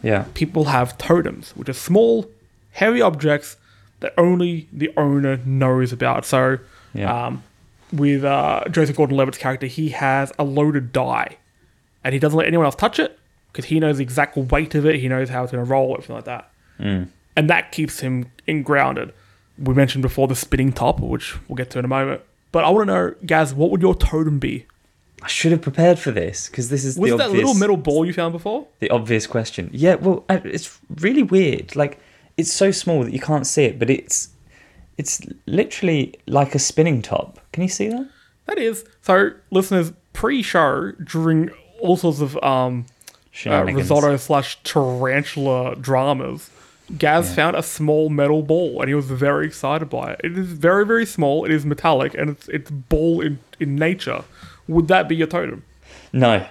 Yeah. people have totems, which are small, heavy objects that only the owner knows about. So, Yeah. um, with uh, Joseph Gordon-Levitt's character, he has a loaded die, and he doesn't let anyone else touch it because he knows the exact weight of it. He knows how it's going to roll, everything like that, Mm. and that keeps him in grounded. We mentioned before the spinning top, which we'll get to in a moment. But I want to know, Gaz, what would your totem be? I should have prepared for this because this is Was the that obvious, little metal ball you found before? the obvious question. Yeah, well, it's really weird. Like it's so small that you can't see it, but it's it's literally like a spinning top. Can you see that? That is. So, listeners, pre-show during all sorts of um, uh, risotto slash tarantula dramas, Gaz found a small metal ball and he was very excited by it. It is very, very small. It is metallic and it's it's ball in, in nature. Would that be your totem? No,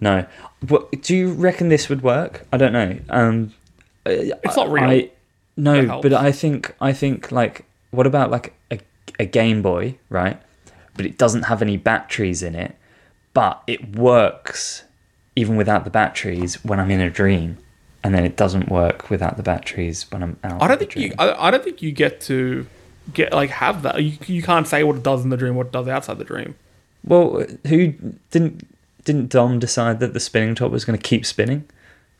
no. What, do you reckon this would work? I don't know. Um, It's not real. I, no, but I think I think like what about like a, a Game Boy, right? But it doesn't have any batteries in it, but it works even without the batteries when I'm in a dream, and then it doesn't work without the batteries when I'm out. I don't think you. I, I don't think you get to get like have that. You, you can't say what it does in the dream, what it does outside the dream. Well, who didn't didn't Dom decide that the spinning top was going to keep spinning,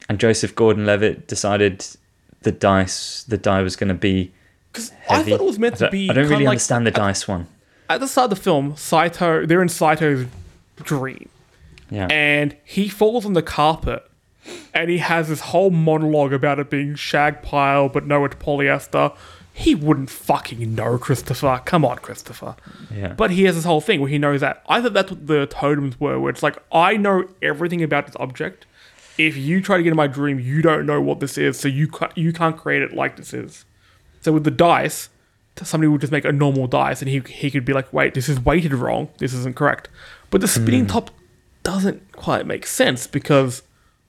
and Joseph Gordon-Levitt decided the dice the die was going to be Because I thought it was meant to be. I don't really like, understand the dice one. At the start of the film, Saito, they're in Saito's dream. Yeah. and he falls on the carpet and he has this whole monologue about it being shag pile but no it's polyester he wouldn't fucking know christopher come on christopher yeah. but he has this whole thing where he knows that i thought that's what the totems were where it's like i know everything about this object if you try to get in my dream you don't know what this is so you can't, you can't create it like this is so with the dice somebody would just make a normal dice and he, he could be like wait this is weighted wrong. This isn't correct. But the spinning hmm. top doesn't quite make sense because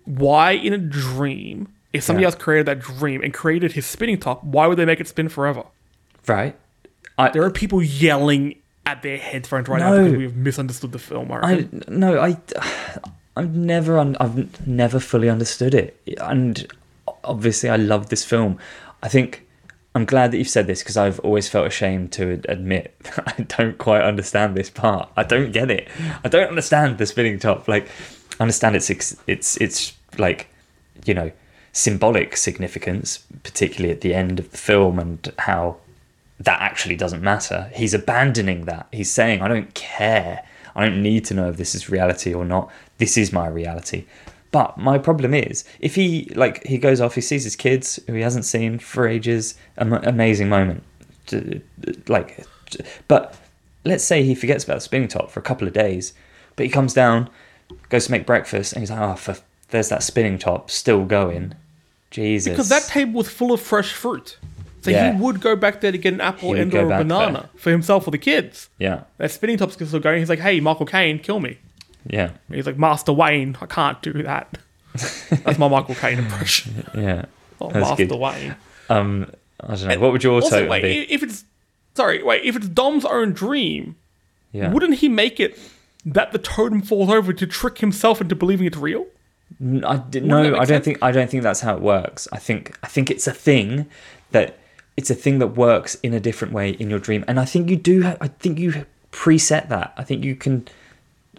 why in a dream if somebody Yeah. else created that dream and created his spinning top why would they make it spin forever? Right. there are people yelling at their headphones right now because we've misunderstood the film I I no, I I've never un, I've never fully understood it, and obviously I love this film. I think I'm glad that you've said this because I've always felt ashamed to admit [laughs] that I don't quite understand this part. I don't get it. I don't understand the spinning top. Like, I understand its it's it's like you know symbolic significance, particularly at the end of the film, and how that actually doesn't matter. He's abandoning that. He's saying, I don't care. I don't need to know if this is reality or not. This is my reality. But my problem is, if he like he goes off, he sees his kids who he hasn't seen for ages. Am- amazing moment, like. But let's say he forgets about the spinning top for a couple of days, but he comes down, goes to make breakfast, and he's like, ah, "Oh, for, there's that spinning top still going." Jesus, because that table was full of fresh fruit so Yeah. he would go back there to get an apple and or a banana for himself or the kids yeah, that spinning top's still going he's like hey michael caine kill me yeah, And he's like master wayne i can't do that [laughs] that's my michael caine impression yeah. [laughs] oh, master good. wayne Um, I don't know. What would your also wait be? if it's sorry wait if it's dom's own dream Yeah. wouldn't he make it that the totem falls over to trick himself into believing it's real I d- no, I don't sense? think I don't think that's how it works. I think I think it's a thing that it's a thing that works in a different way in your dream, and I think you do. I think you preset that. I think you can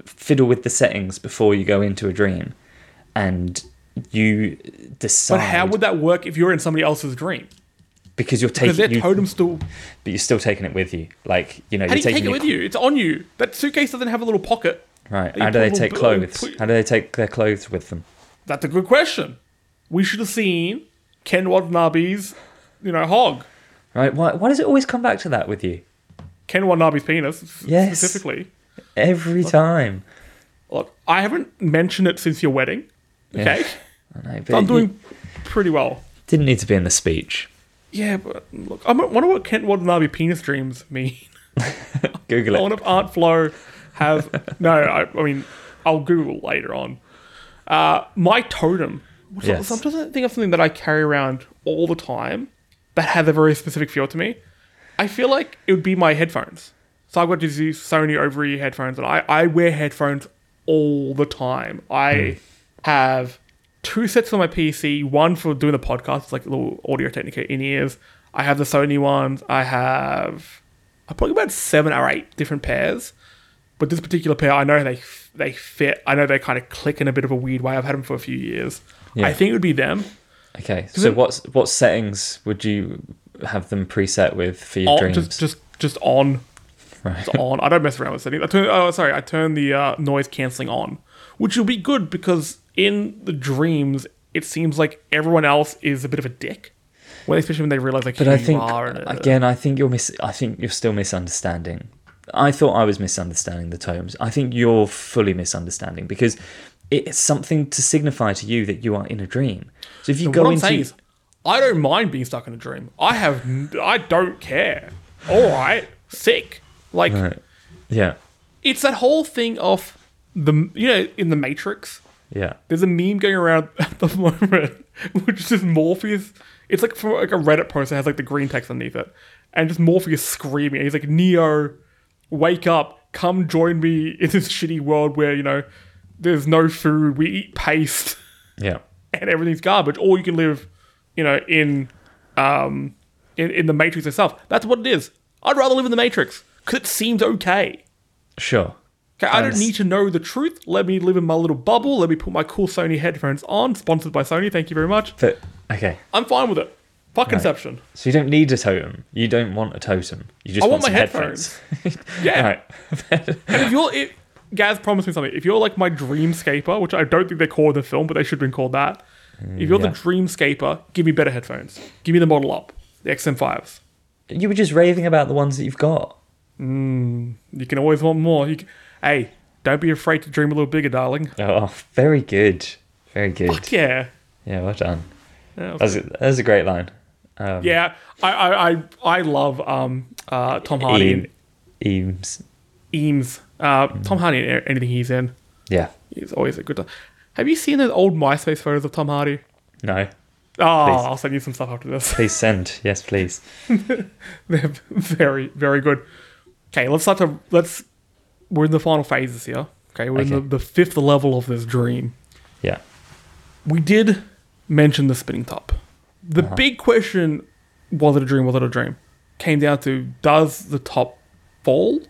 fiddle with the settings before you go into a dream, and you decide. but how would that work if you're in somebody else's dream because you're because taking their you, totem's still but you're still taking it with you. Like you know, How do you take it with you? It's on you. That suitcase doesn't have a little pocket. Right. How do they take clothes? put- How do they take their clothes with them? That's a good question. We should have seen Ken Watanabe's, you know, hog. Right. Why? Why does it always come back to that with you? Ken Watanabe's penis, Yes. specifically. Every time. Look, I haven't mentioned it since your wedding. Okay? [laughs] I know, but So I'm doing pretty well. didn't need to be in the speech. Yeah, but look, I wonder what Ken Watanabe penis dreams mean. [laughs] Google it. I wonder if Aunt Flo have. no, I, I mean, I'll Google later on. Uh, my totem. Yes. I'm trying to think of something that I carry around all the time that has a very specific feel to me. I feel like it would be my headphones. So I've got these Sony over ear headphones, and I, I wear headphones all the time. I hmm. have two sets on my PC, one for doing the podcast, it's like a little Audio Technica in ears. I have the Sony ones. I have I probably about seven or eight different pairs. But this particular pair, I know they they fit. I know they kind of click in a bit of a weird way. I've had them for a few years. Yeah. I think it would be them. Okay. So it- what's what settings would you have them preset with for your On, dreams? just just just on. Right. It's on. I don't mess around with settings. I turn. Oh, sorry. I turn the uh, noise canceling on, which will be good because in the dreams, it seems like everyone else is a bit of a dick. When especially when they realize like But I you think again, I think you're mis- I think you're still misunderstanding. I thought I was misunderstanding the tomes. I think you're fully misunderstanding because it's something to signify to you that you are in a dream. So if you go into is, I don't mind being stuck in a dream. I have. I don't care. All right, sick. Like Right. yeah, it's that whole thing of the you know in the Matrix. yeah, There's a meme going around [laughs] at the moment, which is Morpheus. It's like from like a Reddit post that has like the green text underneath it, and just Morpheus screaming. He's like, "Neo, wake up! Come join me in this shitty world where you know there's no food. We eat paste, yeah. [laughs] and everything's garbage. Or you can live, you know, in um in, in the Matrix itself. That's what it is. I'd rather live in the Matrix because it seems okay. Sure. Okay, I don't need to know the truth. Let me live in my little bubble. Let me put my cool Sony headphones on, sponsored by Sony. Thank you very much. But okay, I'm fine with it. Fuck Inception. so you don't need a totem. You don't want a totem. You just I want, want my some headphones. [laughs] Yeah. Right. And if you're, it, Gaz promised me something. If you're like my dreamscaper, which I don't think they called in the film, but they should have been called that. Mm, if you're yeah. the dreamscaper, give me better headphones. Give me the model up, the XM5s. You were just raving about the ones that you've got. You can always want more. You can, hey, don't be afraid to dream a little bigger, darling. Oh, very good. Very good. Fuck yeah. Yeah, well done. Yeah, that was- That's a, great line. Um, yeah I, I, I, I love um, uh, Tom Hardy and Eames. Eames. Uh, Tom Hardy in anything he's in. Yeah. He's always a good time. Have you seen those old MySpace photos of Tom Hardy? No. Oh, Please. I'll send you some stuff after this. Please send. Yes, please. [laughs] They're very, very good. Okay, let's start to let's. We're in the final phases here. Okay, we're in the, the fifth level of this dream. Yeah. We did mention the spinning top. The Uh-huh. big question: Was it a dream? Was it a dream? Came down to: Does the top fall?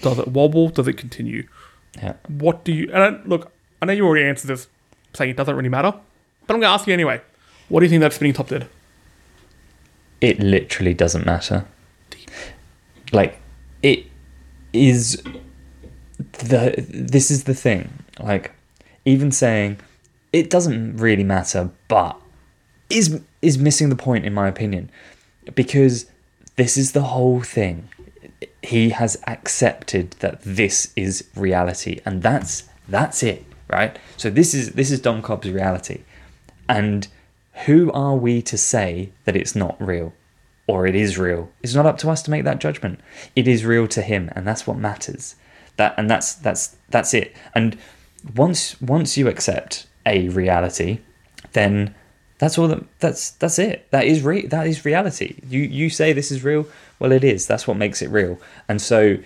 Does it wobble? Does it continue? Yeah. What do you? And I, look, I know you already answered this, saying it doesn't really matter, but I'm going to ask you anyway. What do you think that spinning top did? It literally doesn't matter. Like, is the. This is the thing. Like, even saying it doesn't really matter, but is is missing the point in my opinion, because this is the whole thing. He has accepted that this is reality, and that's that's it, right? So this is this is Dom Cobb's reality, and who are we to say that it's not real or it is real? It's not up to us to make that judgment. It is real to him, and that's what matters. That and that's that's that's it. And once once you accept a reality, then that's all that that's that's it. That is re- that is reality. You you say this is real, well it is. That's what makes it real. And so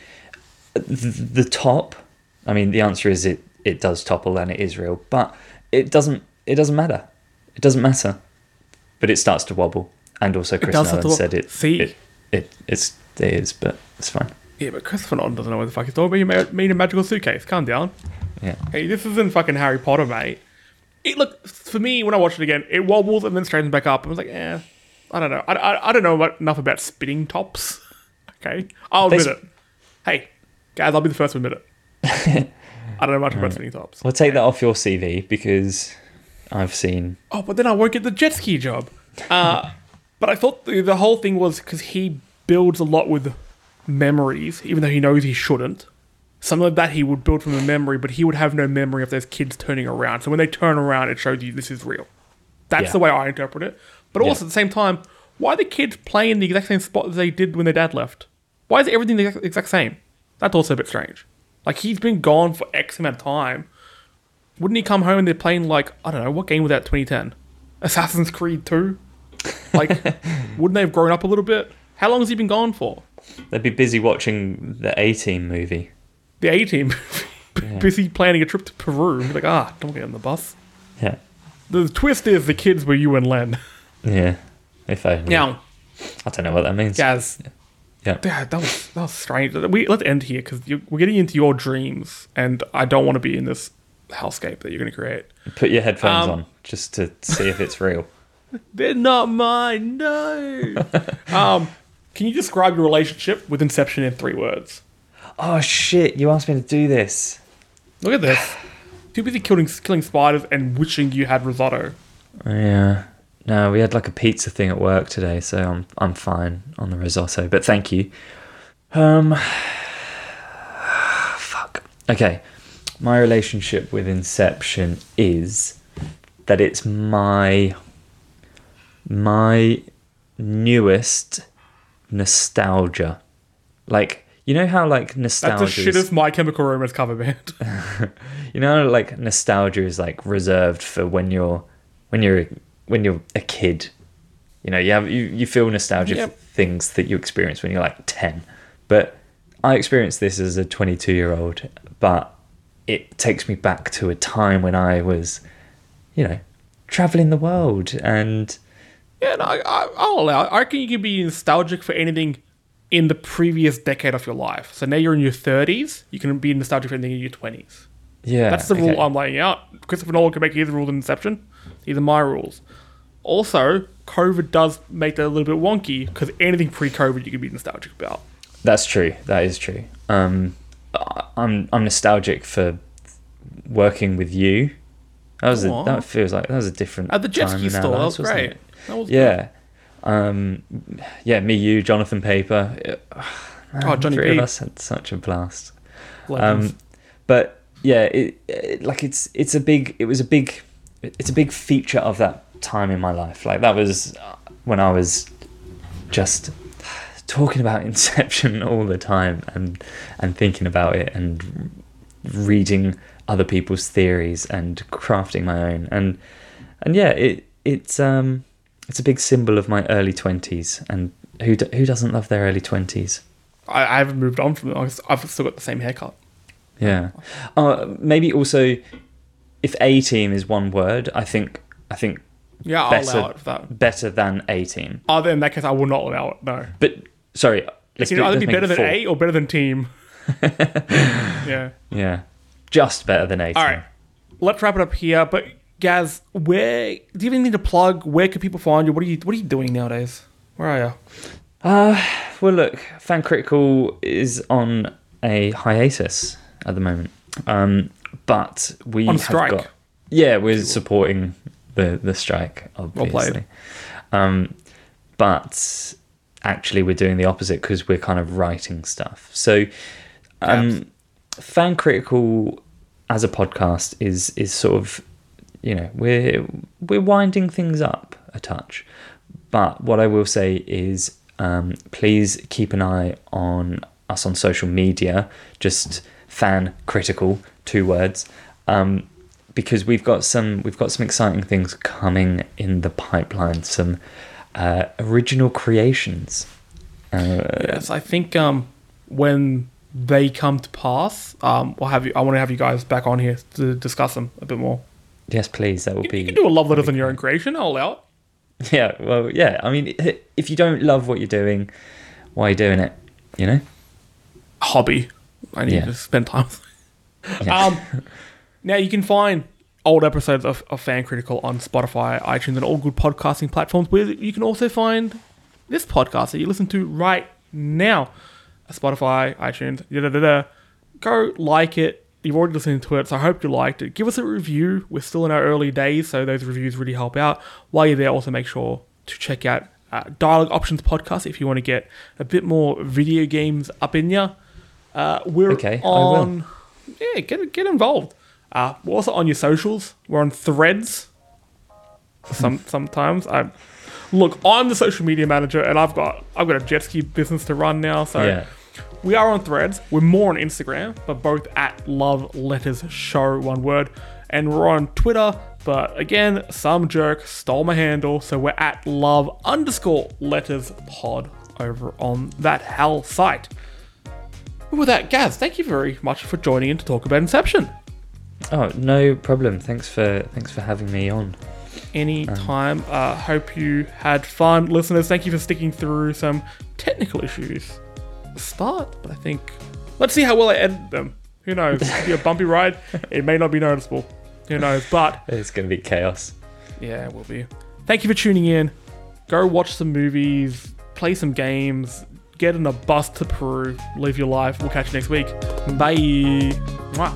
th- the top, I mean the answer is it it does topple and it is real, but it doesn't it doesn't matter. It doesn't matter. But it starts to wobble. And also Chris Nolan to wo- said it, See? it it it's it is, but it's fine. Yeah, but Christopher Nolan doesn't know what the fuck he's talking about. You made, made a magical suitcase. Calm down. Yeah. Hey, this isn't fucking Harry Potter, mate. It look for me when I watched it again, it wobbles and then straightens back up. I was like, eh, I don't know. I, I, I don't know about, enough about spinning tops. [laughs] Okay, I'll admit There's- it. Hey, guys, I'll be the first to admit it. [laughs] I don't know much about spinning tops. We'll take that off your CV because I've seen Oh, but then I won't get the jet ski job. Uh, but I thought the, the whole thing was because he builds a lot with memories, even though he knows he shouldn't. Some of that he would build from a memory, but he would have no memory of those kids turning around. So when they turn around, it shows you this is real. That's Yeah. the way I interpret it. But also Yeah. at the same time, why are the kids playing in the exact same spot that they did when their dad left? Why is everything the exact, exact same? That's also a bit strange. Like he's been gone for X amount of time. Wouldn't he come home and they're playing like I don't know what game was that 2010? Assassin's Creed 2? [laughs] Like wouldn't they have grown up a little bit? How long has he been gone for? they'd be busy watching the A Team movie. The A team [laughs] busy planning a trip to Peru. Like, ah, don't get on the bus. Yeah. The twist is the kids were you and Len. Yeah. If only. Now, I don't know what that means. Gaz. Yeah. Yeah, that was that was strange. We let's end here because we're getting into your dreams, and I don't want to be in this hellscape that you're going to create. Put your headphones Um, on just to see if it's real. [laughs] They're not mine. No. [laughs] um, can you describe your relationship with Inception in three words? Oh shit! You asked me to do this. Look at this. Too busy killing killing spiders and wishing you had risotto. Yeah. No, we had like a pizza thing at work today, so I'm I'm fine on the risotto. But thank you. Um. [sighs] Fuck. Okay. My relationship with Inception is that it's my my newest nostalgia. Like you know how like nostalgia. That's the is- shittest My Chemical Romance cover band. [laughs] [laughs] you know like nostalgia is like reserved for when you're when you're when you're a kid you know you have you, you feel nostalgia Yep. for things that you experience when you're like 10 but i experienced this as a 22 year old but it takes me back to a time when i was you know traveling the world and yeah, no, I, I, I'll allow it. I reckon you can be nostalgic for anything in the previous decade of your life. So now you're in your 30s, you can be nostalgic for anything in your 20s. yeah That's the rule okay. I'm laying out. Christopher Nolan can make his rules in Inception. These are my rules. Also, COVID does make that a little bit wonky because anything pre-COVID you can be nostalgic about. That's true. That is true. Um, I'm I'm nostalgic for working with you. That was a, that feels like that was a different At the jet time ski store, that was great. That was Yeah, um, yeah. Me, you, Jonathan Paper. [sighs] Man, Oh, Johnny three P. of us had such a blast. Um, but yeah, it, it like it's it's a big it was a big it's a big feature of that time in my life. Like that was uh, when I was just talking about [laughs] Inception all the time and and thinking about it and reading other people's theories and crafting my own and and yeah, it it's um it's a big symbol of my early twenties and who do, who doesn't love their early twenties? I, I haven't moved on from it. I've- still got the same haircut. Yeah. Uh, maybe also, if A team is one word, I think I think Yeah, I'll Better. allow it for that. better than A team. Other in that case, I will not allow it. No. But sorry, It let's can either be better than four. A or better than team. [laughs] yeah. Yeah, just better than A team. All right. Let's wrap it up here. But Gaz, where do you have anything to plug? Where can people find you? What are you What are you doing nowadays? Where are you? Uh, well, look, Fan Critical is on a hiatus at the moment, um, but we On have strike. got yeah, we're supporting the the strike, obviously. Um, but actually, we're doing the opposite because we're kind of writing stuff. So, um, Fan Critical as a podcast is is sort of you know we're we're winding things up a touch. But what I will say is, um, please keep an eye on us on social media. Just fan critical, two words, um, because we've got some we've got some exciting things coming in the pipeline. Some uh, original creations. Uh, Yes, I think um, when they come to pass, um, we'll have you. I want to have you guys back on here to discuss them a bit more. yes, please. That would You be You can do a love letters than your own creation. I'll allow it. yeah. Well, yeah. I mean, if you don't love what you're doing, why are you doing it? You know. Hobby. I need Yeah. to spend time. [laughs] Yeah. Um, now you can find old episodes of, of Fan Critical on Spotify, iTunes, and all good podcasting platforms. Where you can also find this podcast that you listen to right now, Spotify, iTunes, da da da da. Go like it. You've already listened to it, so I hope you liked it. Give us a review. We're still in our early days, so those reviews really help out. While you're there, also make sure to check out uh, Dialogue Options podcast if you want to get a bit more video games up in ya. Uh, we're Okay, I will. on. Yeah, get get involved. Uh, we're also on your socials. We're on Threads. Some sometimes I look. I'm the social media manager, and I've got I've got a jet ski business to run now. So yeah. We are on Threads. We're more on Instagram, but both at Love Letters Show, one word. And we're on Twitter, but again, some jerk stole my handle, so we're at Love underscore Letters Pod over on that hell site. But with that, Gaz, thank you very much for joining in to talk about Inception. Oh, no problem. Thanks for thanks for having me on. anytime. Uh, hope you had fun. Listeners, thank you for sticking through some technical issues start, but I think let's see how well I edit them. Who knows? It'll be a bumpy ride. It may not be noticeable. Who knows? But [laughs] It's going to be chaos. yeah, it will be. Thank you for tuning in. Go watch some movies, play some games, get in a bus to Peru, live your life. We'll catch you next week. Bye. Mwah.